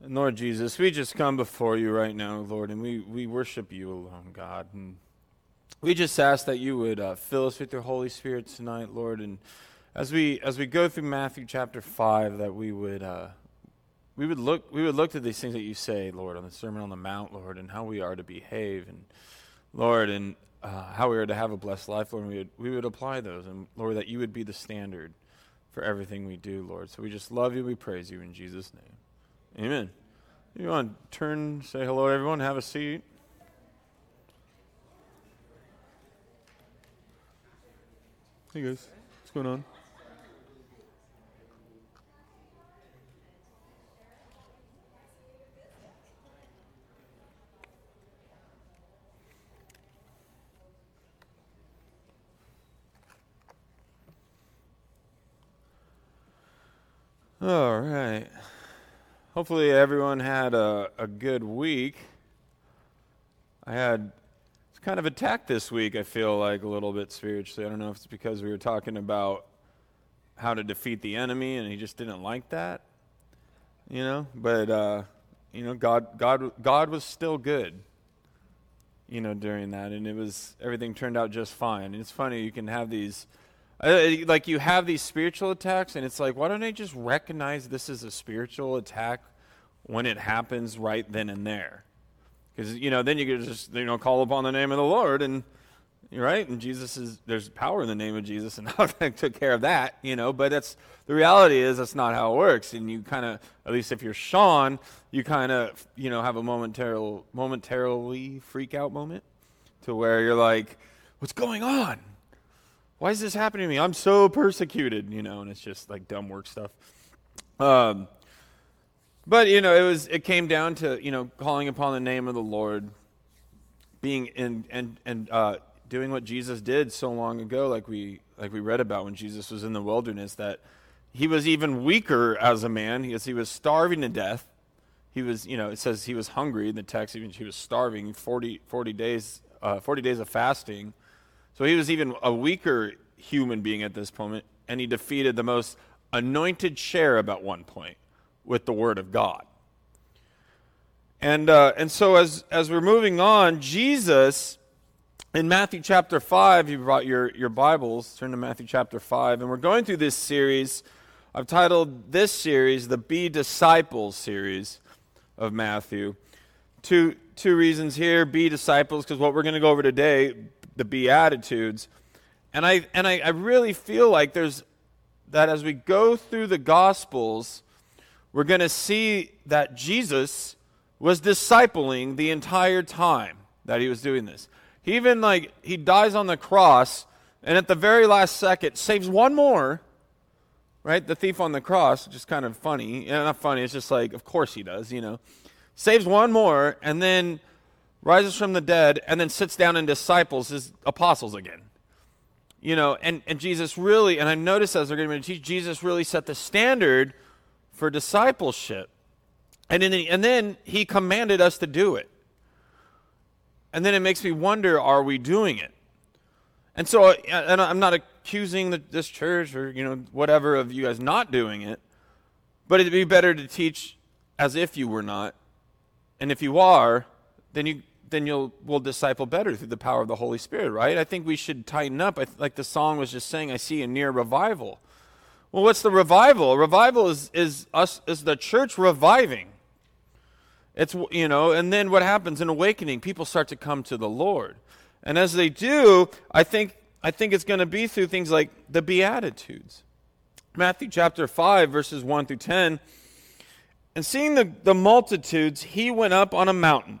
Lord Jesus, we just come before you right now, Lord, and we, we worship you alone, God. And we just ask that you would uh, fill us with your Holy Spirit tonight, Lord. And as we as we go through Matthew chapter five, that we would uh, we would look we would look at these things that you say, Lord, on the Sermon on the Mount, Lord, and how we are to behave, and Lord, and uh, how we are to have a blessed life, Lord. We would we would apply those, and Lord, that you would be the standard for everything we do, Lord. So we just love you. We praise you in Jesus' name. Amen. You want to turn, say hello to everyone, have a seat. Hey guys, what's going on? All right. Hopefully, everyone had a, a good week. I had it's kind of attacked this week, I feel like, a little bit spiritually. I don't know if it's because we were talking about how to defeat the enemy and he just didn't like that, you know? But, uh, you know, God, God, God was still good, you know, during that. And it was, everything turned out just fine. And it's funny, you can have these uh, like you have these spiritual attacks, and it's like, why don't I just recognize this is a spiritual attack when it happens right then and there? Because you know, then you can just you know call upon the name of the Lord, and right. And Jesus is there's power in the name of Jesus, and I took care of that, you know. But that's the reality is that's not how it works. And you kind of, at least if you're Sean, you kind of you know have a momentarily momentarily freak out moment to where you're like, what's going on? Why is this happening to me? I'm so persecuted, you know, and it's just like dumb work stuff. Um, but you know, it was it came down to you know calling upon the name of the Lord, being in and and uh, doing what Jesus did so long ago, like we like we read about when Jesus was in the wilderness, that he was even weaker as a man because he was starving to death. He was, you know, it says he was hungry in the text. Even he was starving 40, 40 days, uh, forty days of fasting so he was even a weaker human being at this point, and he defeated the most anointed cherub at one point with the word of God. And, uh, and so as, as we're moving on, Jesus, in Matthew chapter 5, you brought your, your Bibles, turn to Matthew chapter 5, and we're going through this series. I've titled this series the Be Disciples series of Matthew. Two, two reasons here be disciples, because what we're going to go over today, the Beatitudes. And I, and I, I really feel like there's that as we go through the Gospels, we're going to see that Jesus was discipling the entire time that he was doing this. He even like he dies on the cross and at the very last second saves one more, right? The thief on the cross, just kind of funny. Yeah, not funny, it's just like of course he does, you know. Saves one more and then rises from the dead, and then sits down and disciples his apostles again. You know, and, and Jesus really, and I noticed as they're going to teach, Jesus really set the standard for discipleship. And, in the, and then he commanded us to do it. And then it makes me wonder are we doing it? And so, and I'm not accusing the, this church or, you know, whatever of you guys not doing it, but it'd be better to teach as if you were not. And if you are, then you then you'll will disciple better through the power of the Holy Spirit, right? I think we should tighten up. I, like the song was just saying, I see a near revival. Well, what's the revival? Revival is is us is the church reviving. It's you know, and then what happens in awakening? People start to come to the Lord, and as they do, I think I think it's going to be through things like the Beatitudes, Matthew chapter five, verses one through ten. And seeing the, the multitudes, he went up on a mountain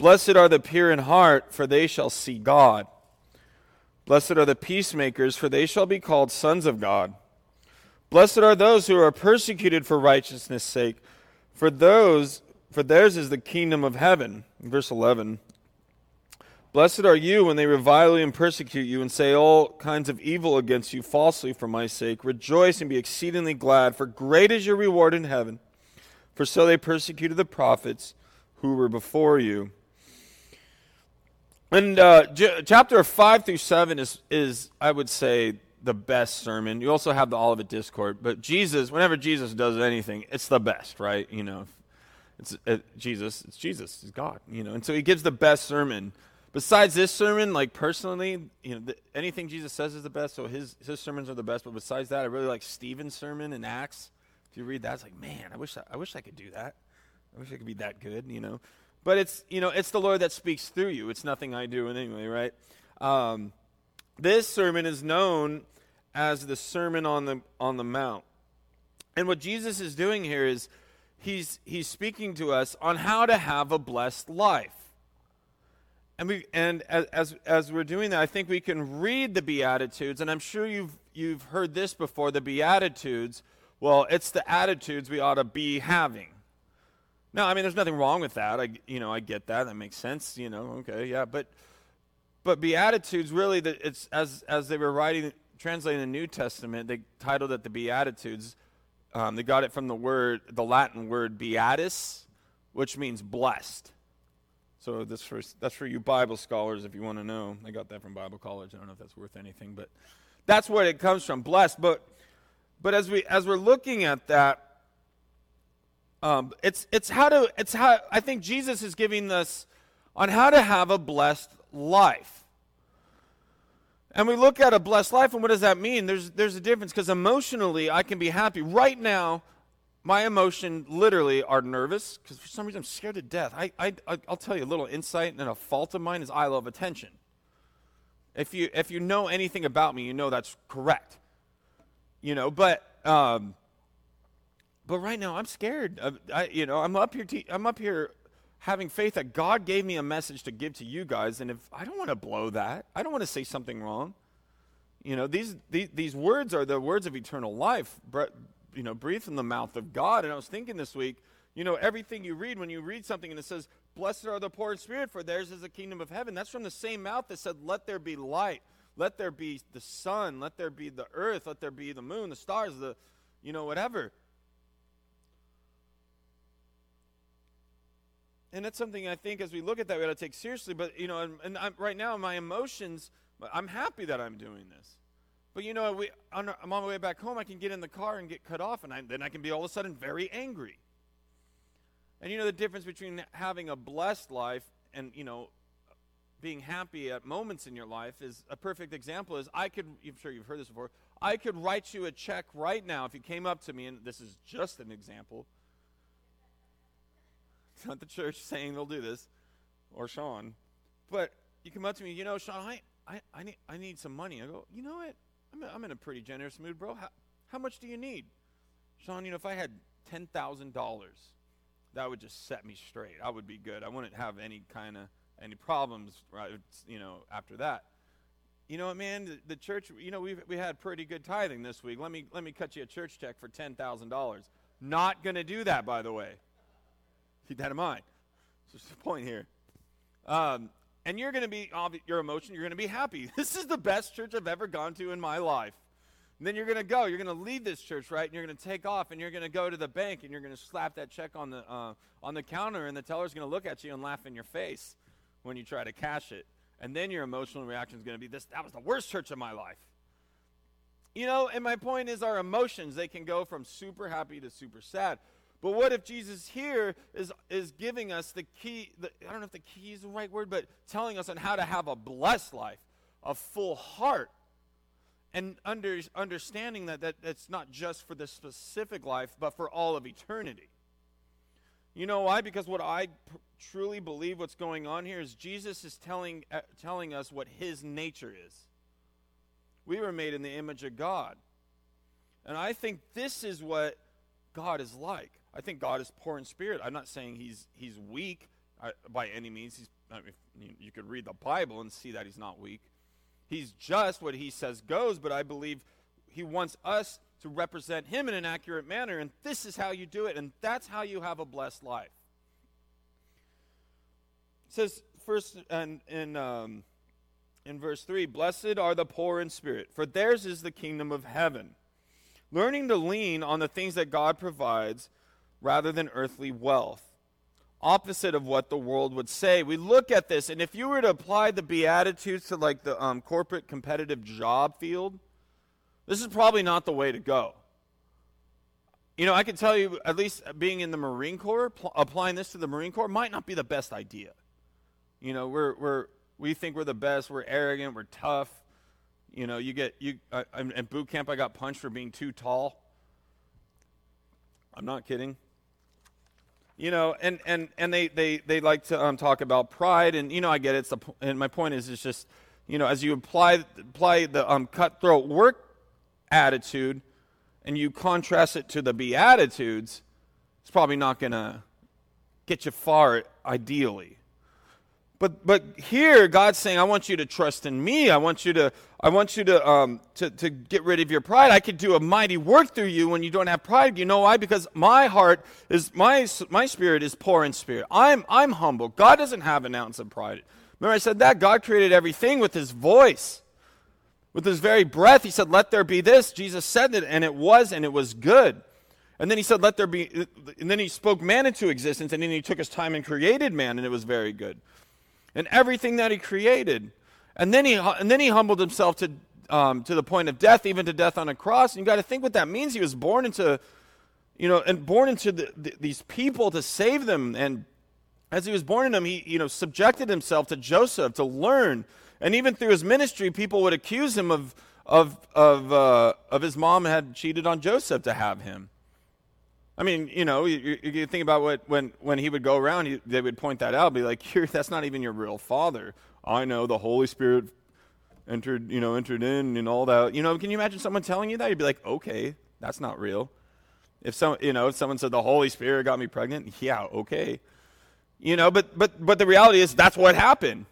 Blessed are the pure in heart, for they shall see God. Blessed are the peacemakers, for they shall be called sons of God. Blessed are those who are persecuted for righteousness' sake, For those, for theirs is the kingdom of heaven. Verse 11. Blessed are you when they revile you and persecute you and say all kinds of evil against you falsely for my sake. Rejoice and be exceedingly glad, for great is your reward in heaven. For so they persecuted the prophets who were before you. And uh, j- chapter 5 through 7 is, is, I would say, the best sermon. You also have the Olivet Discourse, but Jesus, whenever Jesus does anything, it's the best, right? You know, it's uh, Jesus, it's Jesus, it's God, you know. And so he gives the best sermon besides this sermon, like personally, you know, the, anything Jesus says is the best. So his his sermons are the best. But besides that, I really like Stephen's sermon in Acts. If you read that, it's like, man, I wish I, I wish I could do that. I wish I could be that good, you know. But it's you know it's the Lord that speaks through you. It's nothing I do in any way, right? Um, this sermon is known as the Sermon on the on the Mount, and what Jesus is doing here is he's he's speaking to us on how to have a blessed life. And, we, and as, as, we're doing that, I think we can read the Beatitudes, and I'm sure you've, you've heard this before the Beatitudes. Well, it's the attitudes we ought to be having. Now, I mean, there's nothing wrong with that. I, you know, I get that. That makes sense. You know, okay, yeah. But, but Beatitudes really, it's as as they were writing, translating the New Testament, they titled it the Beatitudes. Um, they got it from the word, the Latin word beatus, which means blessed. So this for, that's for you Bible scholars if you want to know. I got that from Bible college. I don't know if that's worth anything, but that's where it comes from, blessed. But but as we as we're looking at that, um, it's it's how to it's how I think Jesus is giving us on how to have a blessed life. And we look at a blessed life, and what does that mean? There's there's a difference because emotionally I can be happy right now my emotion literally are nervous because for some reason I'm scared to death. I, I, I'll tell you a little insight and a fault of mine is I love attention. If you, if you know anything about me, you know that's correct. You know, but, um, but right now I'm scared. I, you know, I'm up here, te- I'm up here having faith that God gave me a message to give to you guys. And if I don't want to blow that, I don't want to say something wrong. You know, these, these, these words are the words of eternal life you know, breathed from the mouth of God. And I was thinking this week, you know, everything you read, when you read something and it says, Blessed are the poor in spirit, for theirs is the kingdom of heaven, that's from the same mouth that said, Let there be light. Let there be the sun. Let there be the earth. Let there be the moon, the stars, the, you know, whatever. And that's something I think as we look at that, we ought to take seriously. But, you know, and, and right now, my emotions, I'm happy that I'm doing this. But you know, we, on, I'm on my way back home, I can get in the car and get cut off, and I, then I can be all of a sudden very angry. And you know the difference between having a blessed life and, you know, being happy at moments in your life is a perfect example is I could, I'm sure you've heard this before, I could write you a check right now if you came up to me, and this is just an example. It's not the church saying they'll do this, or Sean, but you come up to me, you know, Sean, I, I, I, need, I need some money. I go, you know what? I'm, I'm in a pretty generous mood, bro. How, how much do you need? Sean, you know, if I had $10,000, that would just set me straight. I would be good. I wouldn't have any kind of any problems, right, you know, after that. You know what, man? The, the church, you know, we we had pretty good tithing this week. Let me let me cut you a church check for ten thousand dollars. Not going to do that, by the way. Keep that in mind. That's the point here. Um, and you're going to be, your emotion, you're going to be happy. This is the best church I've ever gone to in my life. And then you're going to go, you're going to leave this church, right? And you're going to take off and you're going to go to the bank and you're going to slap that check on the, uh, on the counter and the teller's going to look at you and laugh in your face when you try to cash it. And then your emotional reaction is going to be this, that was the worst church of my life. You know, and my point is our emotions, they can go from super happy to super sad. But what if Jesus here is, is giving us the key? The, I don't know if the key is the right word, but telling us on how to have a blessed life, a full heart, and under, understanding that, that that's not just for the specific life, but for all of eternity. You know why? Because what I truly believe what's going on here is Jesus is telling, uh, telling us what his nature is. We were made in the image of God. And I think this is what God is like. I think God is poor in spirit. I'm not saying he's he's weak uh, by any means. He's, I mean, you could read the Bible and see that he's not weak. He's just what he says goes, but I believe he wants us to represent Him in an accurate manner. And this is how you do it. And that's how you have a blessed life. It says first in, in, um, in verse 3 Blessed are the poor in spirit, for theirs is the kingdom of heaven. Learning to lean on the things that God provides rather than earthly wealth. Opposite of what the world would say. We look at this, and if you were to apply the Beatitudes to like the um, corporate competitive job field, this is probably not the way to go. You know, I can tell you, at least being in the Marine Corps, pl- applying this to the Marine Corps might not be the best idea. You know, we're, we're, we think we're the best, we're arrogant, we're tough. You know, you get, you, I, at boot camp, I got punched for being too tall. I'm not kidding you know and and and they they they like to um, talk about pride and you know i get it it's a, and my point is it's just you know as you apply apply the um, cutthroat work attitude and you contrast it to the beatitudes it's probably not going to get you far ideally but but here God's saying, I want you to trust in me. I want you to I want you to um to, to get rid of your pride. I could do a mighty work through you when you don't have pride. You know why? Because my heart is my my spirit is poor in spirit. I'm I'm humble. God doesn't have an ounce of pride. Remember I said that? God created everything with his voice. With his very breath, he said, Let there be this. Jesus said it, and it was, and it was good. And then he said, Let there be and then he spoke man into existence, and then he took his time and created man, and it was very good and everything that he created. And then he, and then he humbled himself to, um, to the point of death, even to death on a cross. And you got to think what that means. He was born into, you know, and born into the, the, these people to save them. And as he was born in them, he, you know, subjected himself to Joseph to learn. And even through his ministry, people would accuse him of, of, of, uh, of his mom had cheated on Joseph to have him. I mean, you know, you, you think about what when when he would go around, he, they would point that out, be like, "That's not even your real father." I know the Holy Spirit entered, you know, entered in and all that. You know, can you imagine someone telling you that? You'd be like, "Okay, that's not real." If some, you know, if someone said the Holy Spirit got me pregnant, yeah, okay. You know, but but but the reality is that's what happened.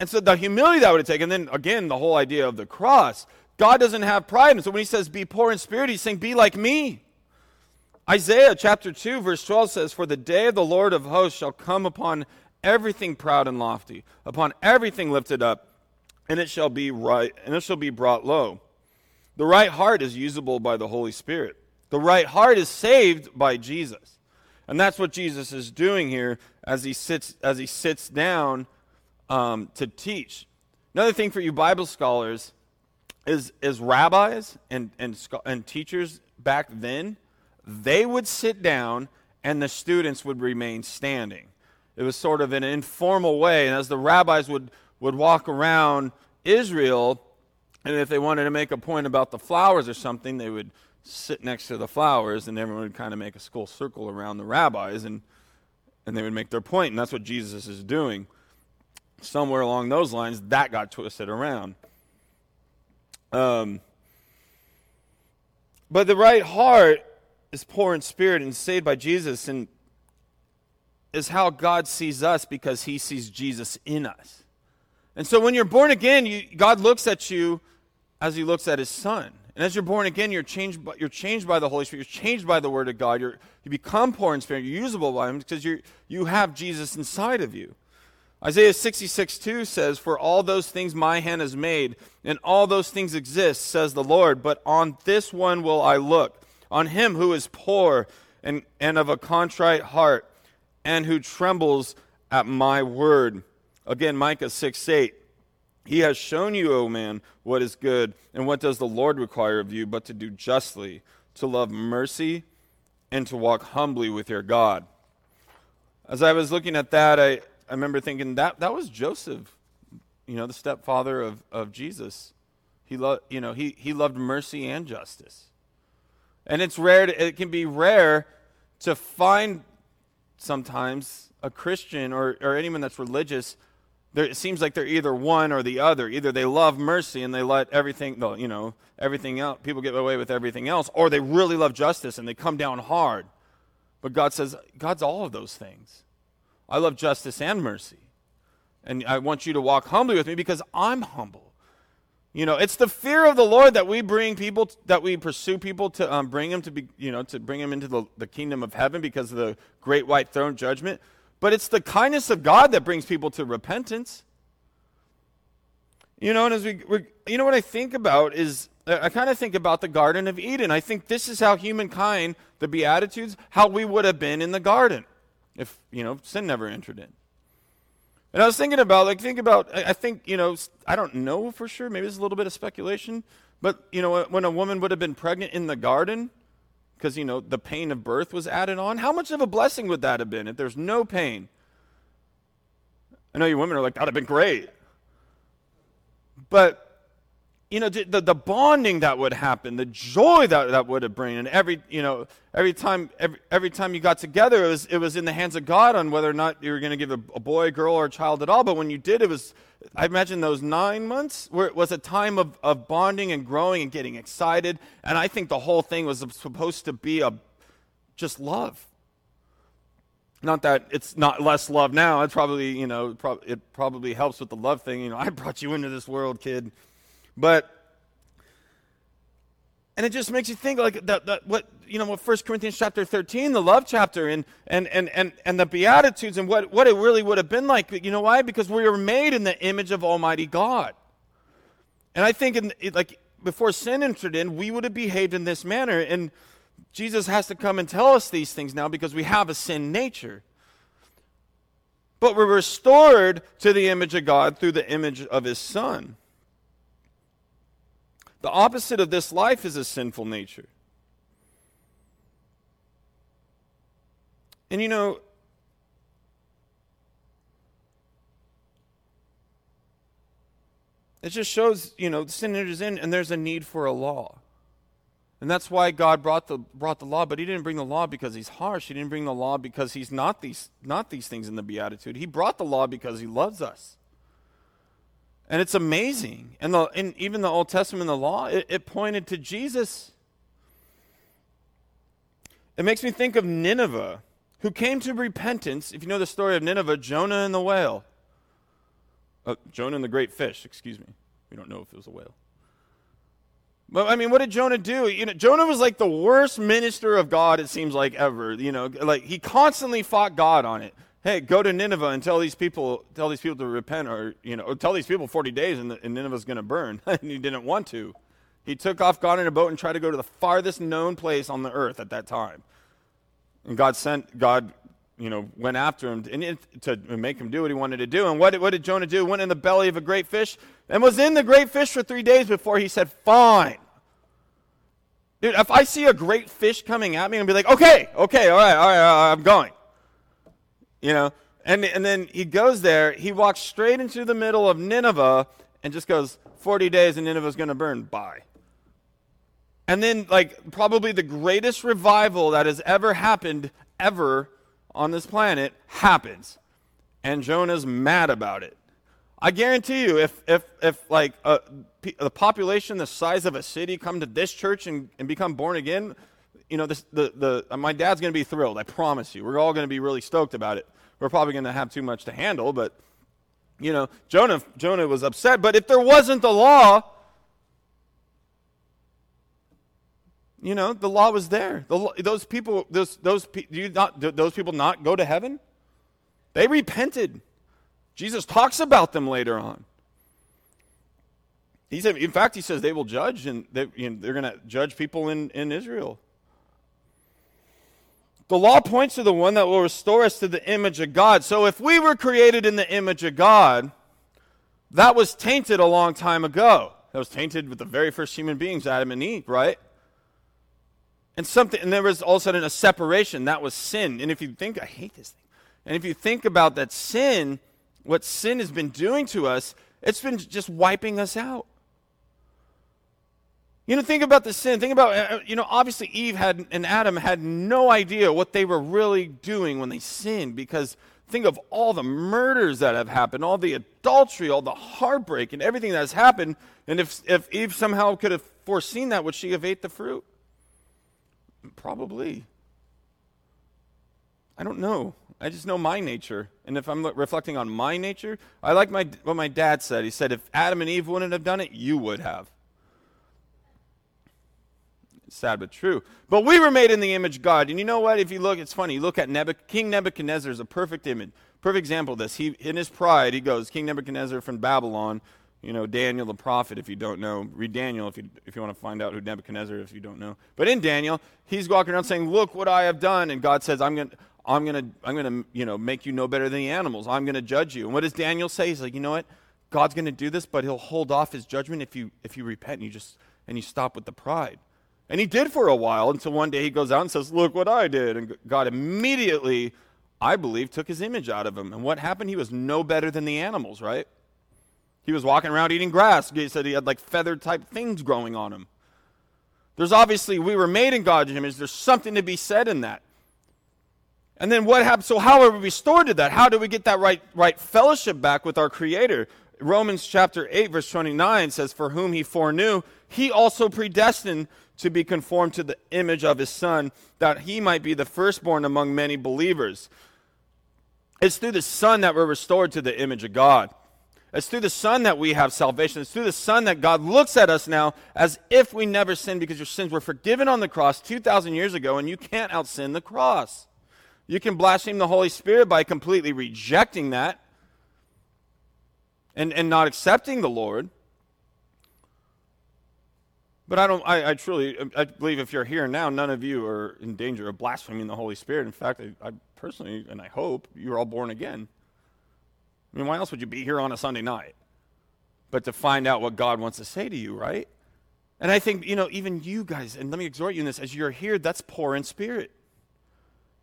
And so the humility that would take, and then again, the whole idea of the cross. God doesn't have pride. And so when he says, be poor in spirit, he's saying, be like me. Isaiah chapter 2, verse 12 says, For the day of the Lord of hosts shall come upon everything proud and lofty, upon everything lifted up, and it shall be right, and it shall be brought low. The right heart is usable by the Holy Spirit. The right heart is saved by Jesus. And that's what Jesus is doing here as he sits, as he sits down um, to teach. Another thing for you Bible scholars is, is rabbis and, and, and teachers back then they would sit down and the students would remain standing. It was sort of an informal way. And as the rabbis would, would walk around Israel, and if they wanted to make a point about the flowers or something, they would sit next to the flowers, and everyone would kind of make a skull circle around the rabbis, and, and they would make their point. And that's what Jesus is doing. Somewhere along those lines, that got twisted around. Um, but the right heart is poor in spirit and saved by Jesus and is how God sees us because he sees Jesus in us. And so when you're born again, you, God looks at you as he looks at his son. And as you're born again, you're changed by, you're changed by the Holy Spirit. You're changed by the Word of God. You're, you become poor in spirit. You're usable by Him because you you have Jesus inside of you. Isaiah 66 2 says, For all those things my hand has made, and all those things exist, says the Lord, but on this one will I look on him who is poor and, and of a contrite heart, and who trembles at my word. Again, Micah 6 8. He has shown you, O man, what is good, and what does the Lord require of you, but to do justly, to love mercy, and to walk humbly with your God. As I was looking at that, I, I remember thinking that that was Joseph, you know, the stepfather of, of Jesus. He loved, you know, he, he loved mercy and justice. And it's rare, to, it can be rare to find sometimes a Christian or, or anyone that's religious. There, it seems like they're either one or the other. Either they love mercy and they let everything, you know, everything else, people get away with everything else, or they really love justice and they come down hard. But God says, God's all of those things. I love justice and mercy. And I want you to walk humbly with me because I'm humble. You know, it's the fear of the Lord that we bring people, that we pursue people to um, bring them to be, you know, to bring them into the, the kingdom of heaven because of the great white throne judgment. But it's the kindness of God that brings people to repentance. You know, and as we, we you know, what I think about is, I kind of think about the Garden of Eden. I think this is how humankind, the Beatitudes, how we would have been in the garden if, you know, sin never entered in. And I was thinking about, like, think about, I think, you know, I don't know for sure, maybe it's a little bit of speculation, but, you know, when a woman would have been pregnant in the garden, because, you know, the pain of birth was added on, how much of a blessing would that have been if there's no pain? I know you women are like, that'd have been great. But you know, the, the bonding that would happen, the joy that that would have bring, and every, you know, every time, every, every time you got together, it was, it was in the hands of God on whether or not you were going to give a, a, boy, girl, or a child at all. But when you did, it was, I imagine those nine months where it was a time of, of bonding and growing and getting excited. And I think the whole thing was supposed to be a, just love. Not that it's not less love now. It probably, you know, it probably helps with the love thing. You know, I brought you into this world, kid. But and it just makes you think like that, that what you know what First Corinthians chapter 13, the love chapter, and and and and, and the Beatitudes and what, what it really would have been like. You know why? Because we were made in the image of Almighty God. And I think in like before sin entered in, we would have behaved in this manner. And Jesus has to come and tell us these things now because we have a sin nature. But we're restored to the image of God through the image of his son. The opposite of this life is a sinful nature. And you know, it just shows, you know, sin enters in and there's a need for a law. And that's why God brought the, brought the law, but he didn't bring the law because he's harsh. He didn't bring the law because he's not these, not these things in the Beatitude. He brought the law because he loves us. And it's amazing. And, the, and even the Old Testament, the law, it, it pointed to Jesus. It makes me think of Nineveh, who came to repentance. If you know the story of Nineveh, Jonah and the whale. Uh, Jonah and the great fish, excuse me. We don't know if it was a whale. But I mean, what did Jonah do? You know, Jonah was like the worst minister of God, it seems like ever. You know, like he constantly fought God on it hey, go to Nineveh and tell these people, tell these people to repent, or you know, tell these people 40 days and, and Nineveh's going to burn. and he didn't want to. He took off, got in a boat, and tried to go to the farthest known place on the earth at that time. And God sent, God, you know, went after him to, to make him do what he wanted to do. And what, what did Jonah do? Went in the belly of a great fish and was in the great fish for three days before he said, fine. Dude, if I see a great fish coming at me, I'm to be like, okay, okay, all right, all right, all right I'm going. You know, and, and then he goes there, he walks straight into the middle of Nineveh and just goes, 40 days and Nineveh's going to burn. Bye. And then, like, probably the greatest revival that has ever happened, ever on this planet, happens. And Jonah's mad about it. I guarantee you, if, if, if like, uh, a, the population the size of a city come to this church and, and become born again, you know, this, the, the, uh, my dad's going to be thrilled. I promise you. We're all going to be really stoked about it. We're probably going to have too much to handle, but, you know, Jonah, Jonah was upset. But if there wasn't the law, you know, the law was there. The, those people, those, those, do not, do those people not go to heaven? They repented. Jesus talks about them later on. He said, in fact, he says they will judge, and they, they're going to judge people in, in Israel. The law points to the one that will restore us to the image of God. So if we were created in the image of God, that was tainted a long time ago. That was tainted with the very first human beings, Adam and Eve, right? And something and there was all of a sudden a separation. That was sin. And if you think I hate this thing. And if you think about that sin, what sin has been doing to us, it's been just wiping us out. You know, think about the sin. Think about, uh, you know, obviously Eve had and Adam had no idea what they were really doing when they sinned because think of all the murders that have happened, all the adultery, all the heartbreak, and everything that has happened. And if, if Eve somehow could have foreseen that, would she have ate the fruit? Probably. I don't know. I just know my nature. And if I'm reflecting on my nature, I like my, what my dad said. He said, if Adam and Eve wouldn't have done it, you would have. Sad but true. But we were made in the image of God. And you know what? If you look, it's funny. You look at Nebuch- King Nebuchadnezzar is a perfect image, perfect example of this. He, in his pride, he goes, King Nebuchadnezzar from Babylon, you know, Daniel the prophet, if you don't know. Read Daniel if you, if you want to find out who Nebuchadnezzar is, if you don't know. But in Daniel, he's walking around saying, Look what I have done. And God says, I'm going to I'm to, I'm to, you know, make you no better than the animals. I'm to judge you. And what does Daniel say? He's like, you know what? God's to do this, but he'll hold off his judgment if you, if you repent and you just, and you stop with the pride. And he did for a while until one day he goes out and says, look what I did. And God immediately, I believe, took his image out of him. And what happened? He was no better than the animals, right? He was walking around eating grass. He said he had like feathered type things growing on him. There's obviously, we were made in God's image. There's something to be said in that. And then what happens? So how are we restored to that? How do we get that right, right fellowship back with our Creator? Romans chapter 8, verse 29 says, For whom he foreknew, he also predestined to be conformed to the image of his Son, that he might be the firstborn among many believers. It's through the Son that we're restored to the image of God. It's through the Son that we have salvation. It's through the Son that God looks at us now as if we never sinned because your sins were forgiven on the cross 2,000 years ago, and you can't out sin the cross. You can blaspheme the Holy Spirit by completely rejecting that and, and not accepting the Lord. But I don't I, I truly um, I believe if you're here now, none of you are in danger of blaspheming the Holy Spirit. In fact, I, I personally and I hope you're all born again. I mean, why else would you be here on a Sunday night? But to find out what God wants to say to you, right? And I think, you know, even you guys, and let me exhort you in this, as you're here, that's poor in spirit.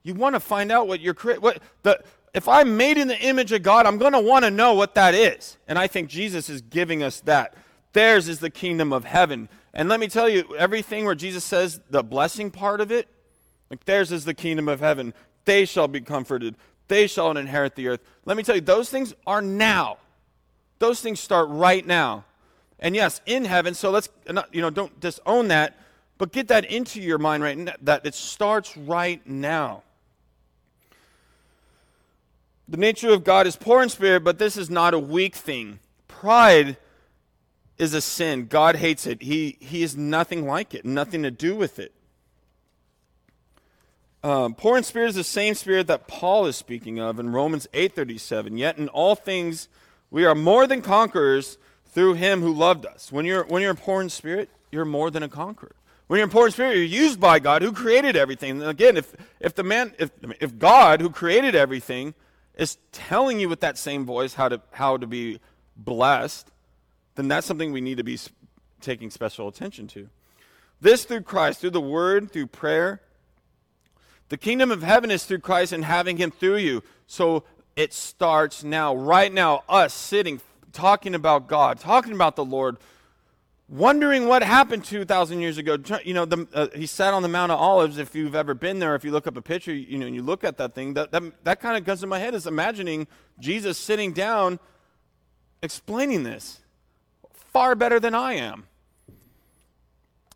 You want to find out what you're what the if I'm made in the image of God, I'm going to want to know what that is. And I think Jesus is giving us that. Theirs is the kingdom of heaven. And let me tell you, everything where Jesus says the blessing part of it, like theirs is the kingdom of heaven. They shall be comforted. They shall inherit the earth. Let me tell you, those things are now. Those things start right now. And yes, in heaven, so let's, you know, don't disown that, but get that into your mind right now, that it starts right now. The nature of God is poor in spirit, but this is not a weak thing. Pride is a sin. God hates it. He, he is nothing like it, nothing to do with it. Um, poor in spirit is the same spirit that Paul is speaking of in Romans 8:37. Yet in all things we are more than conquerors through him who loved us. When you're when you're poor in spirit, you're more than a conqueror. When you're in poor in spirit, you're used by God who created everything. And again, if if the man if if God who created everything is telling you with that same voice how to, how to be blessed, then that's something we need to be taking special attention to. This through Christ, through the word, through prayer. The kingdom of heaven is through Christ and having him through you. So it starts now, right now, us sitting, talking about God, talking about the Lord, wondering what happened 2,000 years ago. You know, the, uh, he sat on the Mount of Olives. If you've ever been there, if you look up a picture, you know, and you look at that thing, that, that, that kind of goes in my head is imagining Jesus sitting down explaining this far better than I am.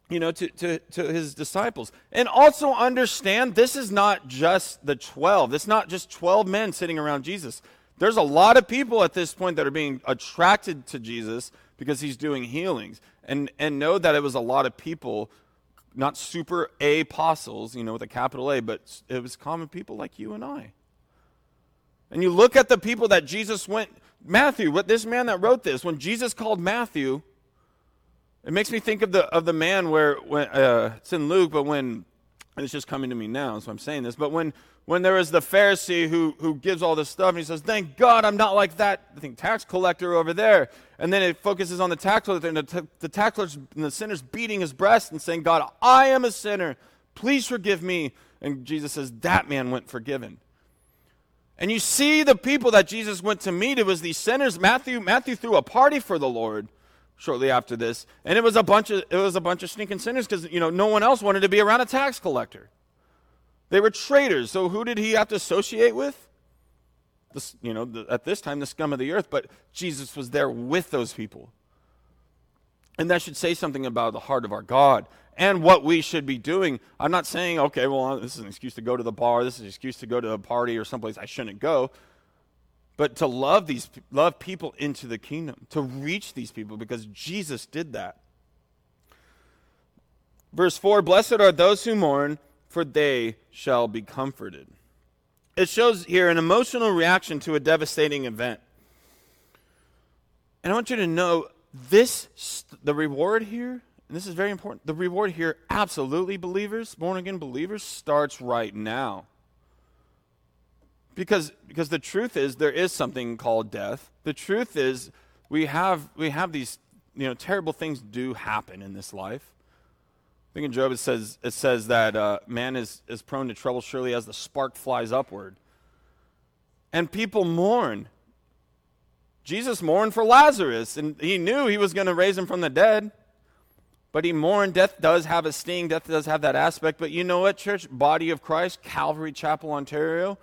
You know, to, to, to his disciples. And also understand this is not just the 12. It's not just 12 men sitting around Jesus. There's a lot of people at this point that are being attracted to Jesus because he's doing healings. And, and know that it was a lot of people, not super apostles, you know, with a capital A, but it was common people like you and I. And you look at the people that Jesus went, Matthew, what this man that wrote this, when Jesus called Matthew, it makes me think of the of the man where when uh, it's in Luke, but when it's just coming to me now, so I'm saying this. But when when there is the Pharisee who, who gives all this stuff and he says, Thank God I'm not like that, I think, tax collector over there. And then it focuses on the tax collector and the, t- the tax collector and the sinner's beating his breast and saying, God, I am a sinner. Please forgive me. And Jesus says, That man went forgiven. And you see the people that Jesus went to meet, it was these sinners. Matthew, Matthew threw a party for the Lord shortly after this. And it was a bunch of it was a bunch of sneaking sinners because you know no one else wanted to be around a tax collector. They were traitors. So who did he have to associate with? This, you know, the, at this time, the scum of the earth. But Jesus was there with those people. And that should say something about the heart of our God and what we should be doing. I'm not saying, okay, well, uh, this is an excuse to go to the bar, this is an excuse to go to a party or someplace I shouldn't go. But to love these love people into the kingdom, to reach these people because Jesus did that. Verse 4 Blessed are those who mourn, for they shall be comforted. It shows here an emotional reaction to a devastating event. And I want you to know this, the reward here, and this is very important, the reward here, absolutely, believers, born again believers, starts right now. Because, because the truth is, there is something called death. The truth is, we have, we have these you know, terrible things do happen in this life. I think in Job it says, it says that uh, man is, is prone to trouble surely as the spark flies upward. And people mourn. Jesus mourned for Lazarus, and he knew he was going to raise him from the dead. But he mourned. Death does have a sting, death does have that aspect. But you know what, church? Body of Christ, Calvary Chapel, Ontario.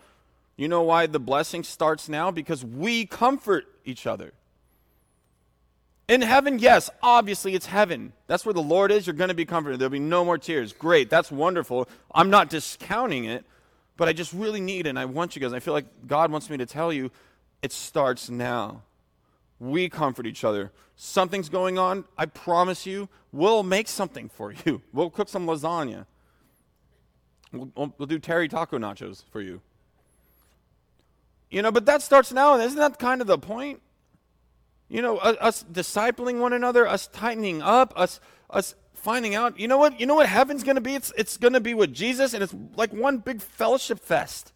You know why the blessing starts now? Because we comfort each other. In heaven, yes, obviously it's heaven. That's where the Lord is. You're going to be comforted. There'll be no more tears. Great. That's wonderful. I'm not discounting it, but I just really need and I want you guys. I feel like God wants me to tell you it starts now. We comfort each other. Something's going on, I promise you, we'll make something for you. We'll cook some lasagna. We'll, we'll do Terry taco nachos for you. You know, but that starts now, and isn't that kind of the point? You know, us discipling one another, us tightening up, us us finding out. You know what? You know what heaven's going to be? It's it's going to be with Jesus, and it's like one big fellowship fest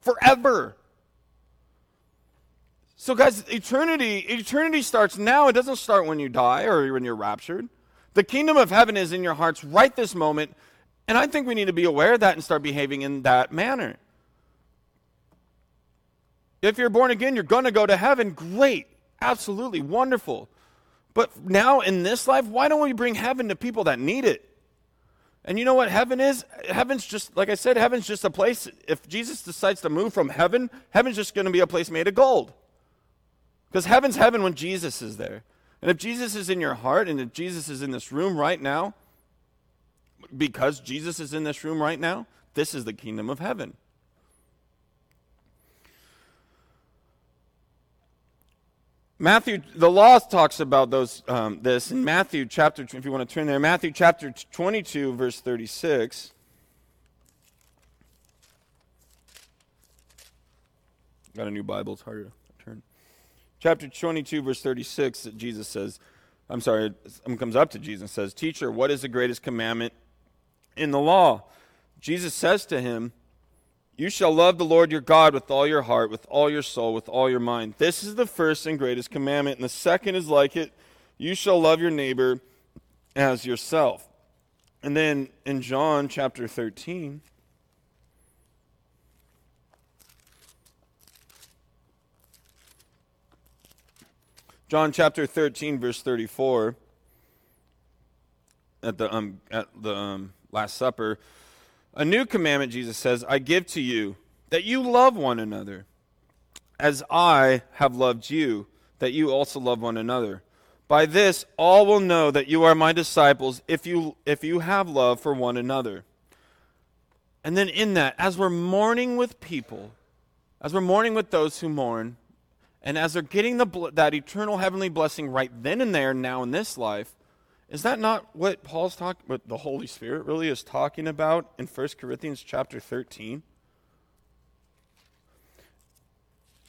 forever. So, guys, eternity eternity starts now. It doesn't start when you die or when you're raptured. The kingdom of heaven is in your hearts right this moment, and I think we need to be aware of that and start behaving in that manner. If you're born again, you're going to go to heaven. Great. Absolutely. Wonderful. But now in this life, why don't we bring heaven to people that need it? And you know what heaven is? Heaven's just, like I said, heaven's just a place. If Jesus decides to move from heaven, heaven's just going to be a place made of gold. Because heaven's heaven when Jesus is there. And if Jesus is in your heart and if Jesus is in this room right now, because Jesus is in this room right now, this is the kingdom of heaven. Matthew, the law talks about those, um, this in Matthew chapter, if you want to turn there, Matthew chapter 22, verse 36. Got a new Bible, it's harder. Chapter 22, verse 36, Jesus says, I'm sorry, someone comes up to Jesus and says, Teacher, what is the greatest commandment in the law? Jesus says to him, you shall love the Lord your God with all your heart, with all your soul, with all your mind. This is the first and greatest commandment, and the second is like it you shall love your neighbor as yourself. And then in John chapter 13, John chapter 13, verse 34, at the, um, at the um, Last Supper, a new commandment, Jesus says, I give to you, that you love one another, as I have loved you, that you also love one another. By this, all will know that you are my disciples if you, if you have love for one another. And then, in that, as we're mourning with people, as we're mourning with those who mourn, and as they're getting the, that eternal heavenly blessing right then and there, now in this life, is that not what Paul's talking what the Holy Spirit really is talking about in 1 Corinthians chapter 13?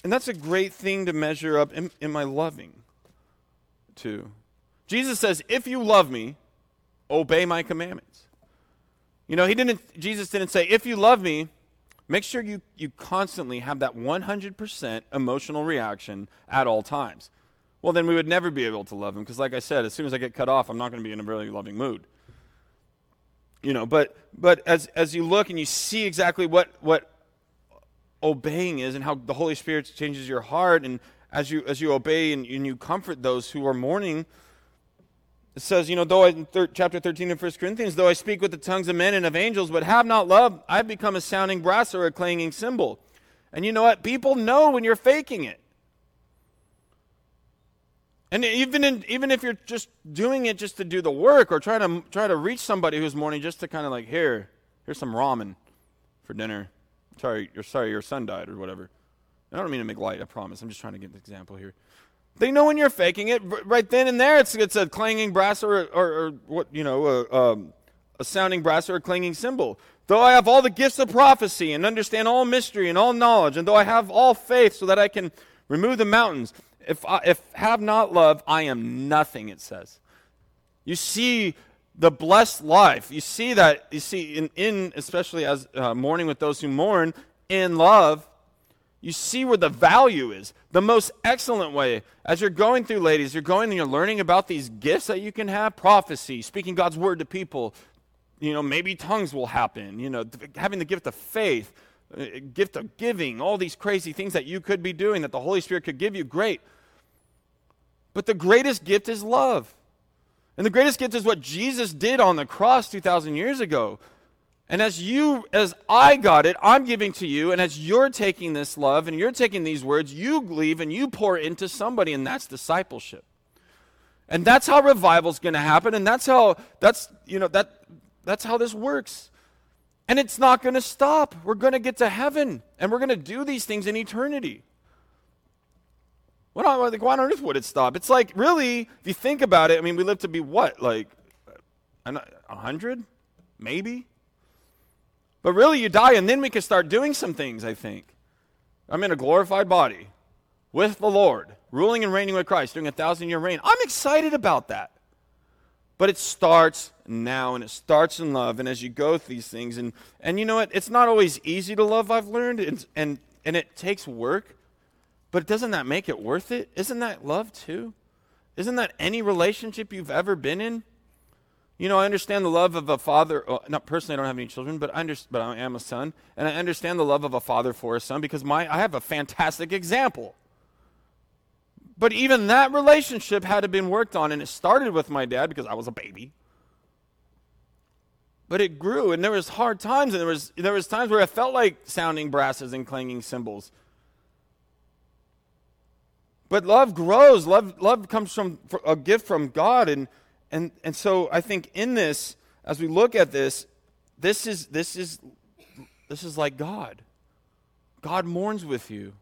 And that's a great thing to measure up. Am, am I loving to? Jesus says, if you love me, obey my commandments. You know, he didn't Jesus didn't say, if you love me, make sure you, you constantly have that 100% emotional reaction at all times well, then we would never be able to love him because, like I said, as soon as I get cut off, I'm not going to be in a really loving mood. You know, but but as as you look and you see exactly what what obeying is and how the Holy Spirit changes your heart, and as you as you obey and, and you comfort those who are mourning, it says, you know, though I, in thir- chapter 13 of 1 Corinthians, though I speak with the tongues of men and of angels, but have not love, I've become a sounding brass or a clanging cymbal. And you know what? People know when you're faking it. And even in, even if you're just doing it just to do the work or trying to try to reach somebody who's mourning just to kind of like here, here's some ramen for dinner. Sorry, you're sorry your son died or whatever. I don't mean to make light, I promise. I'm just trying to give an example here. They know when you're faking it right then and there. It's it's a clanging brass or or, or what you know a, um, a sounding brass or a clanging cymbal. Though I have all the gifts of prophecy and understand all mystery and all knowledge, and though I have all faith so that I can remove the mountains, if I, if have not love, I am nothing. It says. You see the blessed life. You see that. You see in, in especially as uh, mourning with those who mourn in love you see where the value is. The most excellent way, as you're going through, ladies, you're going and you're learning about these gifts that you can have prophecy, speaking God's word to people. You know, maybe tongues will happen, you know, having the gift of faith, uh, gift of giving, all these crazy things that you could be doing that the Holy Spirit could give you. Great. But the greatest gift is love. And the greatest gift is what Jesus did on the cross 2,000 years ago. And as you, as I got it, I'm giving to you. And as you're taking this love and you're taking these words, you leave and you pour into somebody, and that's discipleship. And that's how revival's going to happen. And that's how, that's, you know, that, that's how this works. And it's not going to stop. We're going to get to heaven and we're going to do these things in eternity. What on, like, why on earth would it stop? It's like, really, if you think about it, I mean, we live to be what? Like, a 100? Maybe? But really, you die, and then we can start doing some things, I think. I'm in a glorified body with the Lord, ruling and reigning with Christ, doing a thousand year reign. I'm excited about that. But it starts now, and it starts in love. And as you go through these things, and, and you know what? It's not always easy to love, I've learned, and, and, and it takes work. But doesn't that make it worth it? Isn't that love too? Isn't that any relationship you've ever been in? You know, I understand the love of a father. Well, not personally, I don't have any children, but I, under, but I am a son, and I understand the love of a father for a son because my I have a fantastic example. But even that relationship had to been worked on, and it started with my dad because I was a baby. But it grew, and there was hard times, and there was there was times where I felt like sounding brasses and clanging cymbals. But love grows. Love love comes from a gift from God, and and, and so I think in this, as we look at this, this is, this is, this is like God. God mourns with you,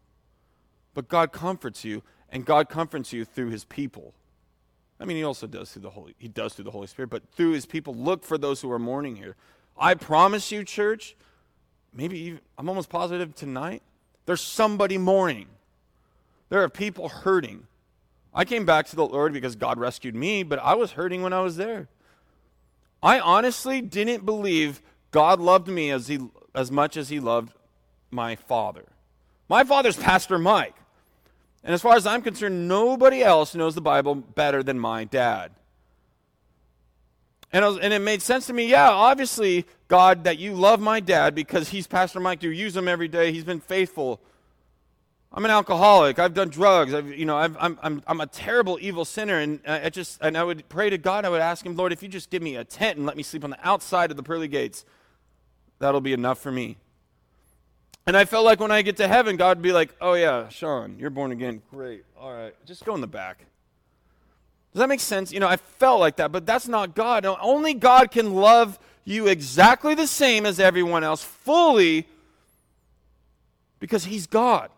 but God comforts you, and God comforts you through his people. I mean, he also does through the Holy, he does through the Holy Spirit, but through his people, look for those who are mourning here. I promise you, church, maybe even, I'm almost positive tonight, there's somebody mourning. There are people hurting. I came back to the Lord because God rescued me, but I was hurting when I was there. I honestly didn't believe God loved me as, he, as much as he loved my father. My father's Pastor Mike. And as far as I'm concerned, nobody else knows the Bible better than my dad. And, was, and it made sense to me, yeah, obviously, God, that you love my dad because he's Pastor Mike. You use him every day. He's been faithful. I'm an alcoholic. I've done drugs. I've, you know, i am I'm, I'm, I'm a terrible, evil sinner. And uh, I just, and I would pray to God. I would ask him, Lord, if you just give me a tent and let me sleep on the outside of the pearly gates, that'll be enough for me. And I felt like when I get to heaven, God would be like, oh, yeah, Sean, you're born again. Great. All right. Just go in the back. Does that make sense? You know, I felt like that, but that's not God. Only God can love you exactly the same as everyone else, fully, because He's God.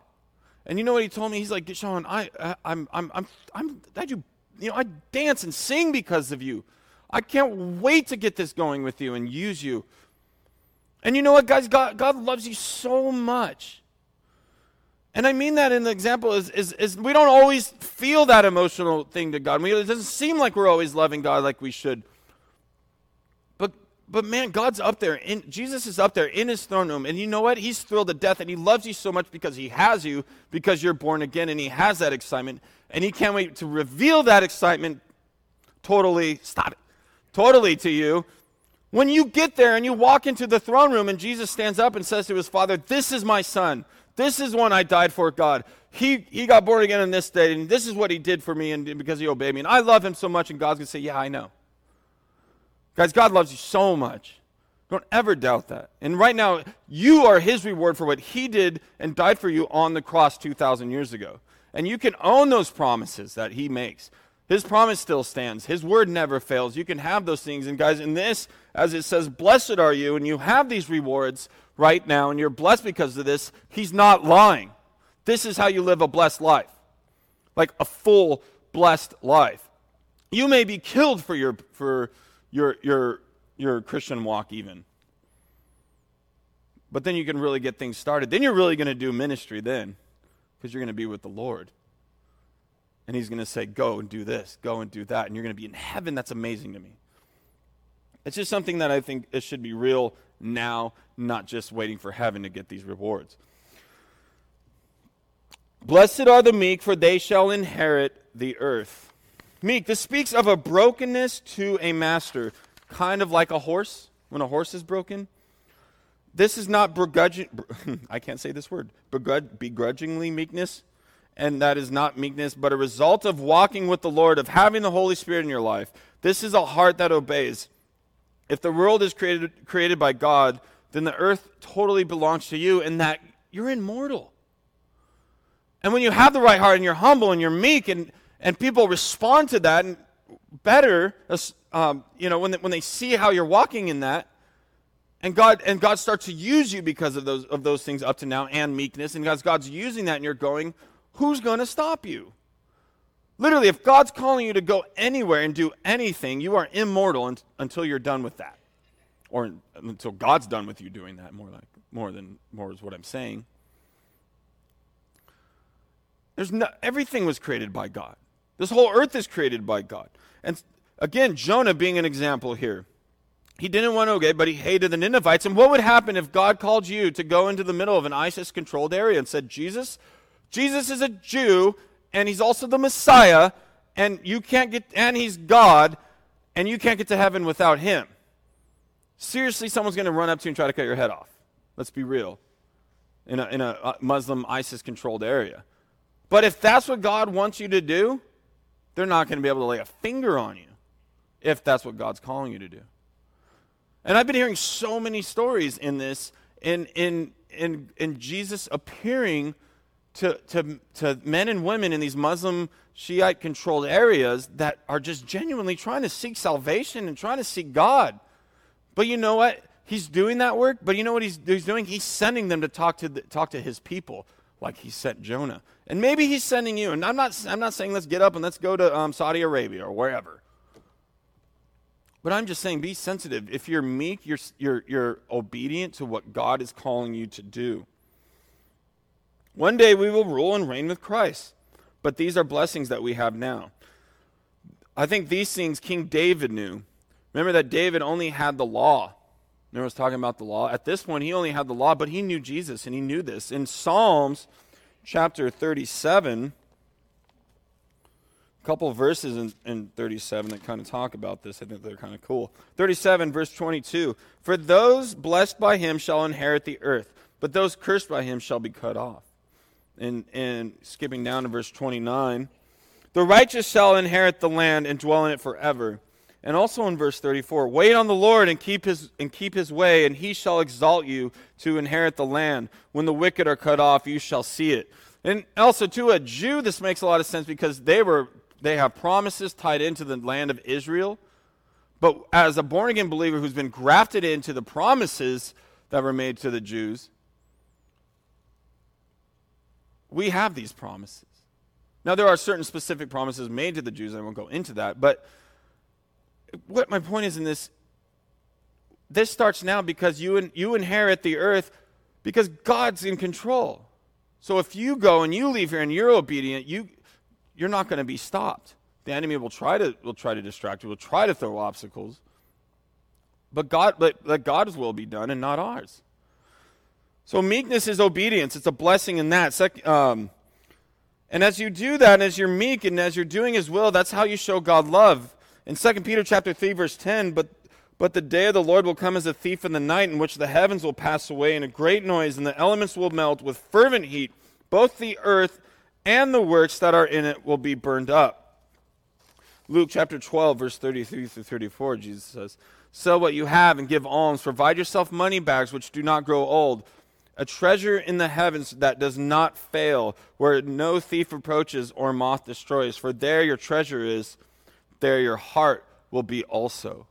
And you know what he told me? He's like, Sean, I, I'm, I'm, I'm, I'm, I do, you know, I dance and sing because of you. I can't wait to get this going with you and use you. And you know what, guys? God, God loves you so much. And I mean that in the example is, is, is we don't always feel that emotional thing to God. We, it doesn't seem like we're always loving God like we should but man, God's up there. In, Jesus is up there in his throne room. And you know what? He's thrilled to death and he loves you so much because he has you, because you're born again, and he has that excitement. And he can't wait to reveal that excitement totally, stop it, totally to you. When you get there and you walk into the throne room and Jesus stands up and says to his father, This is my son. This is one I died for, God. He, he got born again on this day, and this is what he did for me and because he obeyed me. And I love him so much, and God's going to say, Yeah, I know. Guys, God loves you so much. Don't ever doubt that. And right now, you are His reward for what He did and died for you on the cross 2,000 years ago. And you can own those promises that He makes. His promise still stands. His word never fails. You can have those things. And guys, in this, as it says, blessed are you, and you have these rewards right now, and you're blessed because of this, he's not lying. This is how you live a blessed life. Like a full blessed life. You may be killed for your for your your your Christian walk even. But then you can really get things started. Then you're really going to do ministry then because you're going to be with the Lord. And he's going to say, Go and do this, go and do that. And you're going to be in heaven. That's amazing to me. It's just something that I think it should be real now, not just waiting for heaven to get these rewards. Blessed are the meek, for they shall inherit the earth. Meek, this speaks of a brokenness to a master, kind of like a horse when a horse is broken. This is not begrudging, I can't say this word, begrudgingly meekness and that is not meekness, but a result of walking with the Lord, of having the Holy Spirit in your life. This is a heart that obeys. If the world is created, created by God, then the earth totally belongs to you, and that you're immortal. And when you have the right heart and you're humble and you're meek, and, and people respond to that and better, um, you know, when they, when they see how you're walking in that, and God and God starts to use you because of those of those things up to now and meekness, and God's God's using that, and you're going, who's going to stop you? Literally, if God's calling you to go anywhere and do anything, you are immortal until you're done with that. Or until God's done with you doing that, more like more than more is what I'm saying. There's no, everything was created by God. This whole earth is created by God. And again, Jonah being an example here. He didn't want to obey, but he hated the Ninevites. And what would happen if God called you to go into the middle of an ISIS controlled area and said, Jesus, Jesus is a Jew, and he's also the Messiah, and you can't get, and he's God, and you can't get to heaven without him. Seriously, someone's going to run up to you and try to cut your head off. Let's be real. In a, in a uh, Muslim ISIS controlled area. But if that's what God wants you to do, they're not going to be able to lay a finger on you if that's what God's calling you to do. And I've been hearing so many stories in this, in, in, in, in Jesus appearing to, to, to men and women in these Muslim Shiite controlled areas that are just genuinely trying to seek salvation and trying to seek God. But you know what? He's doing that work, but you know what he's, he's doing? He's sending them to talk to, the, talk to his people like he sent Jonah. And maybe he's sending you. And I'm not, I'm not saying let's get up and let's go to um, Saudi Arabia or wherever. But I'm just saying be sensitive. If you're meek, you're, you're, you're obedient to what God is calling you to do. One day we will rule and reign with Christ. But these are blessings that we have now. I think these things King David knew. Remember that David only had the law. Remember I was talking about the law? At this point, he only had the law, but he knew Jesus, and he knew this. In Psalms chapter 37, a couple verses in, in 37 that kind of talk about this. I think they're kind of cool. 37, verse 22 For those blessed by him shall inherit the earth, but those cursed by him shall be cut off and, and skipping down to verse 29. The righteous shall inherit the land and dwell in it forever. And also in verse 34, wait on the Lord and keep his and keep his way, and he shall exalt you to inherit the land. When the wicked are cut off, you shall see it. And also to a Jew, this makes a lot of sense because they were they have promises tied into the land of Israel. But as a born again believer who's been grafted into the promises that were made to the Jews, we have these promises. Now, there are certain specific promises made to the Jews. I won't go into that. But what my point is in this this starts now because you, you inherit the earth because God's in control. So if you go and you leave here and you're obedient, you, you're not going to be stopped. The enemy will try to, will try to distract you, will try to throw obstacles. But God, let, let God's will be done and not ours. So meekness is obedience. It's a blessing in that. Sec- um, and as you do that, as you're meek and as you're doing His will, that's how you show God love. In 2 Peter chapter 3, verse 10, but, but the day of the Lord will come as a thief in the night, in which the heavens will pass away in a great noise, and the elements will melt with fervent heat. Both the earth and the works that are in it will be burned up. Luke chapter 12, verse 33 through 34, Jesus says, Sell what you have and give alms. Provide yourself money bags which do not grow old a treasure in the heavens that does not fail, where no thief approaches or moth destroys. For there your treasure is, there your heart will be also.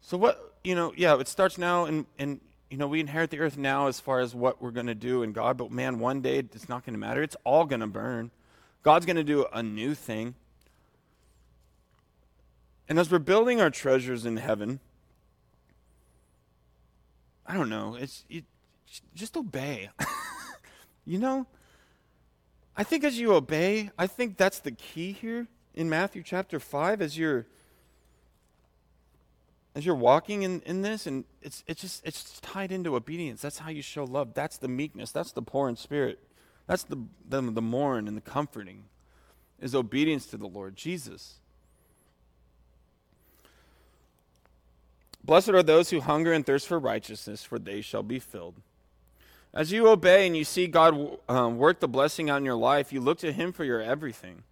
So, what, you know, yeah, it starts now, and, and you know, we inherit the earth now as far as what we're to do in God, but man, one day it's not to matter. It's all to burn. God's to do a new thing. And as we're building our treasures in heaven, I don't know, it's, it, just obey. you know? I think as you obey, I think that's the key here in Matthew chapter 5 as you're as you're walking in, in this and it's it's just it's tied into obedience. That's how you show love. That's the meekness. That's the poor in spirit. That's the the, the mourn and the comforting is obedience to the Lord Jesus. Blessed are those who hunger and thirst for righteousness, for they shall be filled. As you obey and you see God um, work the blessing on your life, you look to Him for your everything.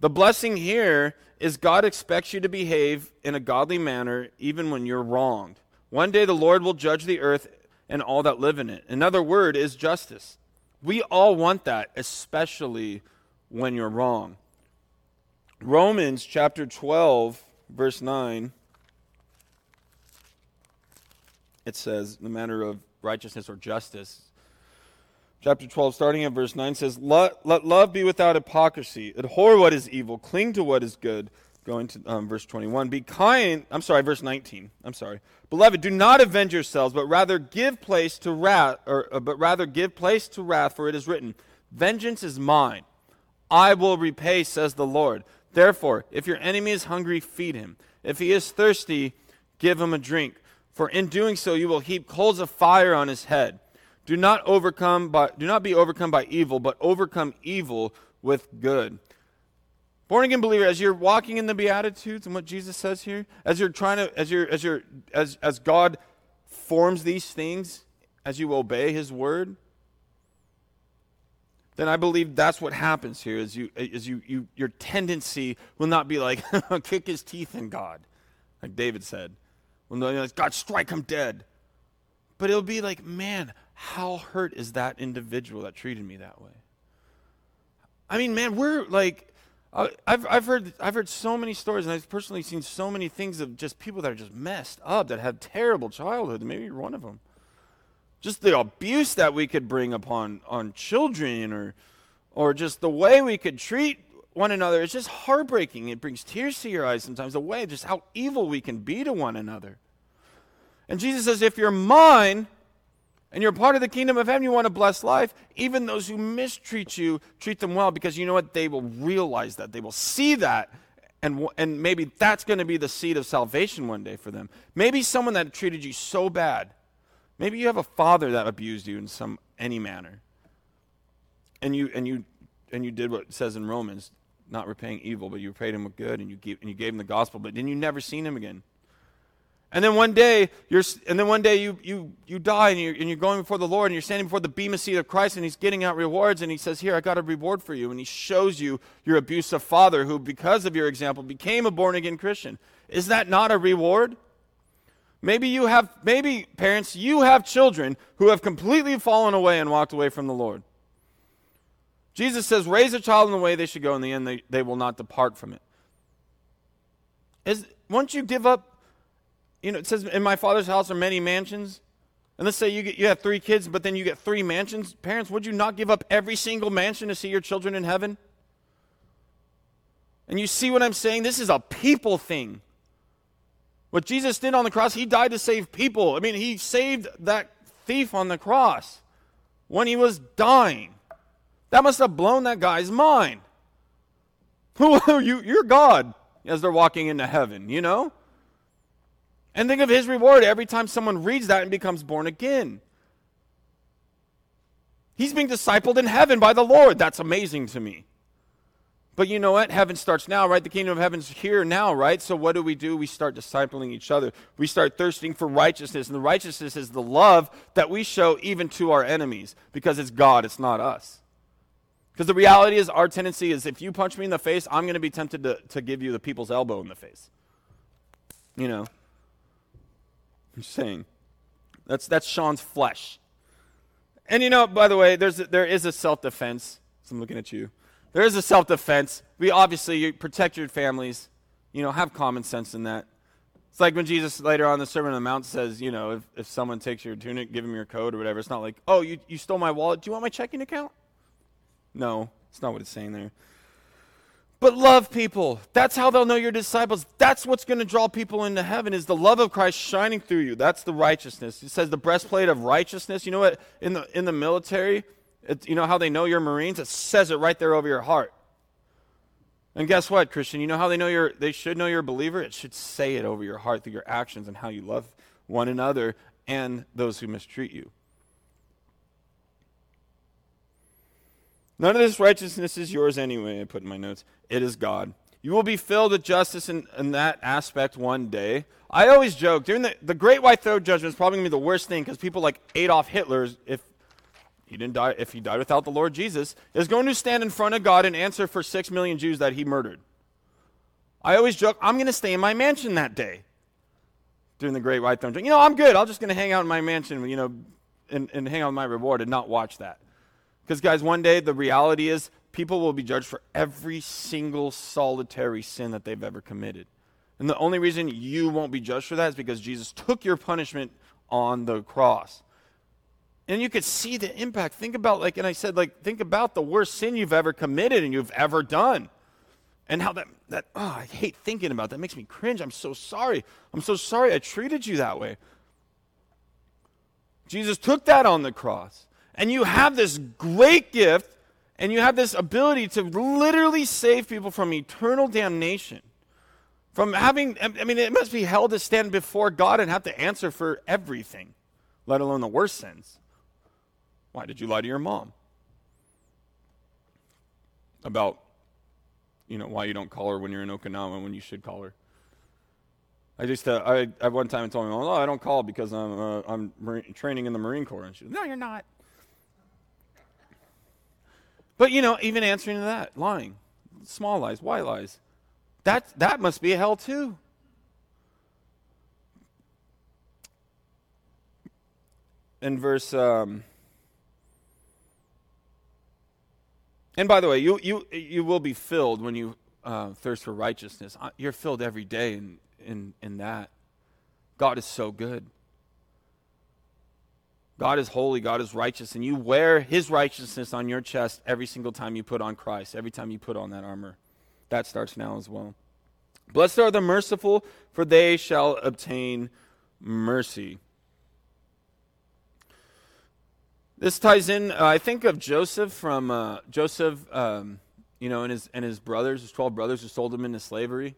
The blessing here is God expects you to behave in a godly manner even when you're wronged. One day the Lord will judge the earth and all that live in it. Another word is justice. We all want that, especially when you're wrong. Romans chapter 12, verse 9, it says, the matter of righteousness or justice. Chapter 12, starting at verse 9, says, Let, let love be without hypocrisy. Abhor what is evil. Cling to what is good. Going to um, verse 21. Be kind. I'm sorry, verse 19. I'm sorry. Beloved, do not avenge yourselves, but rather give place to wrath, or, uh, but rather give place to wrath, for it is written, Vengeance is mine. I will repay, says the Lord. Therefore, if your enemy is hungry, feed him. If he is thirsty, give him a drink for in doing so you will heap coals of fire on his head. Do not overcome by do not be overcome by evil, but overcome evil with good. Born again believer, as you're walking in the Beatitudes and what Jesus says here, as you're trying to, as you're, as you're, as as God forms these things, as you obey His word, then I believe that's what happens here. Is you, is you, you, your tendency will not be like kick his teeth in God, like David said. When God, strike him dead. But it'll be like, man, how hurt is that individual that treated me that way? I mean, man, we're like, I've, I've, heard, I've heard so many stories, and I've personally seen so many things of just people that are just messed up, that have terrible childhood. Maybe you're one of them. Just the abuse that we could bring upon on children, or, or just the way we could treat one another. It's just heartbreaking. It brings tears to your eyes sometimes, the way just how evil we can be to one another. And Jesus says, if you're mine and you're part of the kingdom of heaven, you want a blessed life, even those who mistreat you, treat them well because you know what? They will realize that. They will see that. And, and maybe that's going to be the seed of salvation one day for them. Maybe someone that treated you so bad. Maybe you have a father that abused you in some any manner. And you and you and you did what it says in Romans not repaying evil, but you repaid him with good, and you gave, and you gave him the gospel, but then you never seen him again. And then one day, you're, and then one day you, you, you die and you're, and you're going before the Lord and you're standing before the bema seat of Christ and he's getting out rewards and he says, here, I got a reward for you. And he shows you your abusive father who, because of your example, became a born-again Christian. Is that not a reward? Maybe you have, maybe parents, you have children who have completely fallen away and walked away from the Lord. Jesus says, raise a child in the way they should go, in the end, they, they will not depart from it. Is, once you give up, you know, it says, in my father's house are many mansions. And let's say you, get, you have three kids, but then you get three mansions. Parents, would you not give up every single mansion to see your children in heaven? And you see what I'm saying? This is a people thing. What Jesus did on the cross, he died to save people. I mean, he saved that thief on the cross when he was dying. That must have blown that guy's mind. Who you? You're God as they're walking into heaven, you know? And think of his reward every time someone reads that and becomes born again. He's being discipled in heaven by the Lord. That's amazing to me. But you know what? Heaven starts now, right? The kingdom of heaven's here now, right? So what do we do? We start discipling each other. We start thirsting for righteousness. And the righteousness is the love that we show even to our enemies because it's God, it's not us. Because the reality is, our tendency is if you punch me in the face, I'm going to be tempted to, to give you the people's elbow in the face. You know? I'm saying. That's, that's Sean's flesh. And you know, by the way, there's there is a self defense. So I'm looking at you. There is a self defense. We obviously you protect your families. You know, have common sense in that. It's like when Jesus later on the Sermon on the Mount says, you know, if, if someone takes your tunic, give him your coat or whatever. It's not like, oh, you, you stole my wallet. Do you want my checking account? No, it's not what it's saying there. But love people. That's how they'll know you're disciples. That's what's going to draw people into heaven is the love of Christ shining through you. That's the righteousness. It says the breastplate of righteousness. You know what? In the in the military, it, you know how they know you're Marines? It says it right there over your heart. And guess what, Christian? You know how they know you're they should know you're a believer? It should say it over your heart through your actions and how you love one another and those who mistreat you. None of this righteousness is yours anyway, I put in my notes. It is God. You will be filled with justice in, in that aspect one day. I always joke, during the, the Great White Throne Judgment is probably going to be the worst thing because people like Adolf Hitler, if he didn't die if he died without the Lord Jesus, is going to stand in front of God and answer for six million Jews that he murdered. I always joke, I'm going to stay in my mansion that day during the Great White Throne. Judgment. You know, I'm good. I'm just going to hang out in my mansion, you know, and, and hang out with my reward and not watch that. Because, guys, one day the reality is people will be judged for every single solitary sin that they've ever committed. And the only reason you won't be judged for that is because Jesus took your punishment on the cross. And you could see the impact. Think about like and i said like think about the worst sin you've ever committed and you've ever done. And how that that oh i hate thinking about that. Makes me cringe. I'm so sorry. I'm so sorry i treated you that way. Jesus took that on the cross and you have this great gift and you have this ability to literally save people from eternal damnation from having i mean it must be hell to stand before god and have to answer for everything let alone the worst sins why did you lie to your mom? About, you know, why you don't call her when you're in Okinawa when you should call her. I just, uh, I at one time told me, oh, I don't call because I'm, uh, I'm marine, training in the Marine Corps. And she no, you're not. But, you know, even answering to that, lying, small lies, white lies, that, that must be hell too. In verse, um, And by the way, you, you, you will be filled when you uh, thirst for righteousness. You're filled every day in, in, in that. God is so good. God is holy, God is righteous, and you wear his righteousness on your chest every single time you put on Christ, every time you put on that armor. That starts now as well. Blessed are the merciful, for they shall obtain mercy. This ties in. Uh, I think of Joseph from uh, Joseph, um, you know, and his and his brothers, his twelve brothers, who sold him into slavery.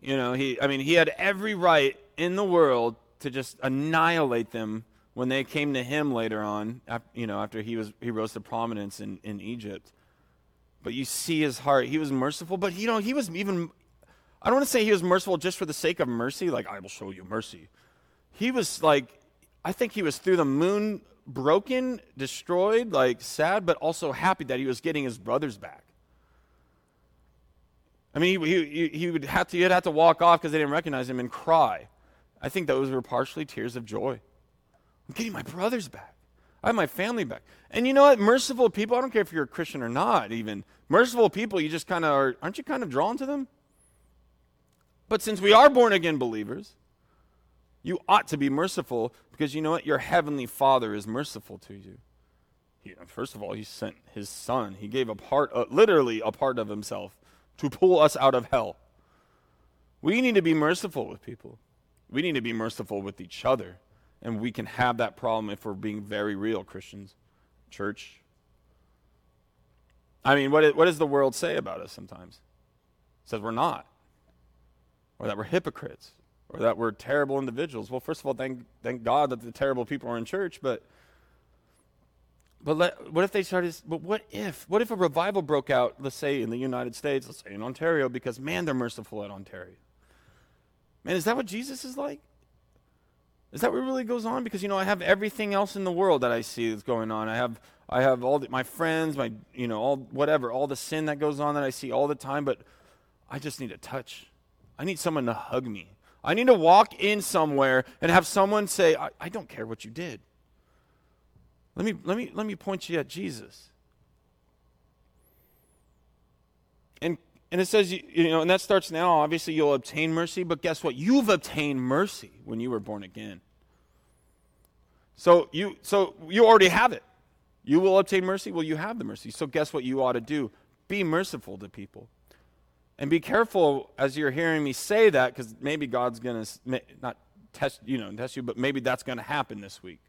You know, he. I mean, he had every right in the world to just annihilate them when they came to him later on. You know, after he was he rose to prominence in in Egypt. But you see his heart. He was merciful, but you know, he was even. I don't want to say he was merciful just for the sake of mercy, like I will show you mercy. He was like, I think he was through the moon broken, destroyed, like sad, but also happy that he was getting his brothers back. I mean, he, he, he would have to, he'd have to walk off because they didn't recognize him and cry. I think those were partially tears of joy. I'm getting my brothers back. I have my family back. And you know what? Merciful people, I don't care if you're a Christian or not, even. Merciful people, you just kind of are, aren't you kind of drawn to them? But since we are born again believers, you ought to be merciful because you know what? Your heavenly Father is merciful to you. First of all, He sent His Son. He gave a part, uh, literally a part of Himself, to pull us out of hell. We need to be merciful with people. We need to be merciful with each other. And we can have that problem if we're being very real, Christians, church. I mean, what, what does the world say about us sometimes? It says we're not, or that we're hypocrites, or that we're terrible individuals. Well, first of all, thank, thank God that the terrible people are in church, but but let, what if they started? But what if? What if a revival broke out? Let's say in the United States, let's say in Ontario, because man, they're merciful at Ontario. Man, is that what Jesus is like? Is that what really goes on? Because you know, I have everything else in the world that I see that's going on. I have, I have all the, my friends, my, you know, all whatever, all the sin that goes on that I see all the time. But I just need a touch. I need someone to hug me. I need to walk in somewhere and have someone say, I, I don't care what you did. Let me, let me, let me point you at Jesus. And, it says, you, you know, and that starts now. Obviously, you'll obtain mercy, but guess what? You've obtained mercy when you were born again. So you, so you already have it. You will obtain mercy. Well, you have the mercy. So guess what you ought to do? Be merciful to people. And be careful as you're hearing me say that, because maybe God's going to not test you know test you, but maybe that's going to happen this week.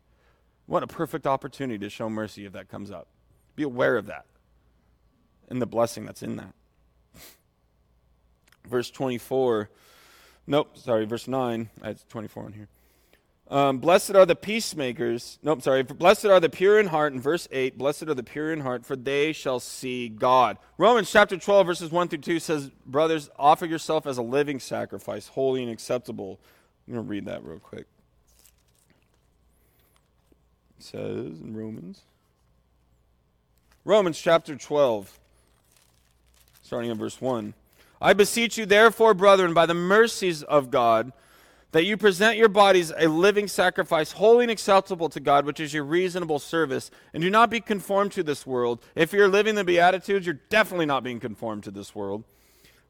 What a perfect opportunity to show mercy if that comes up. Be aware of that and the blessing that's in that. Verse 24. Nope, sorry, verse 9. I had 24 on here. Um, blessed are the peacemakers. Nope, sorry. Blessed are the pure in heart. In verse 8, blessed are the pure in heart, for they shall see God. Romans chapter 12, verses 1 through 2 says, Brothers, offer yourself as a living sacrifice, holy and acceptable. I'm going to read that real quick. It says in Romans. Romans chapter 12, starting in verse 1. I beseech you, therefore, brethren, by the mercies of God, that you present your bodies a living sacrifice, holy and acceptable to God, which is your reasonable service. And do not be conformed to this world. If you're living the Beatitudes, you're definitely not being conformed to this world.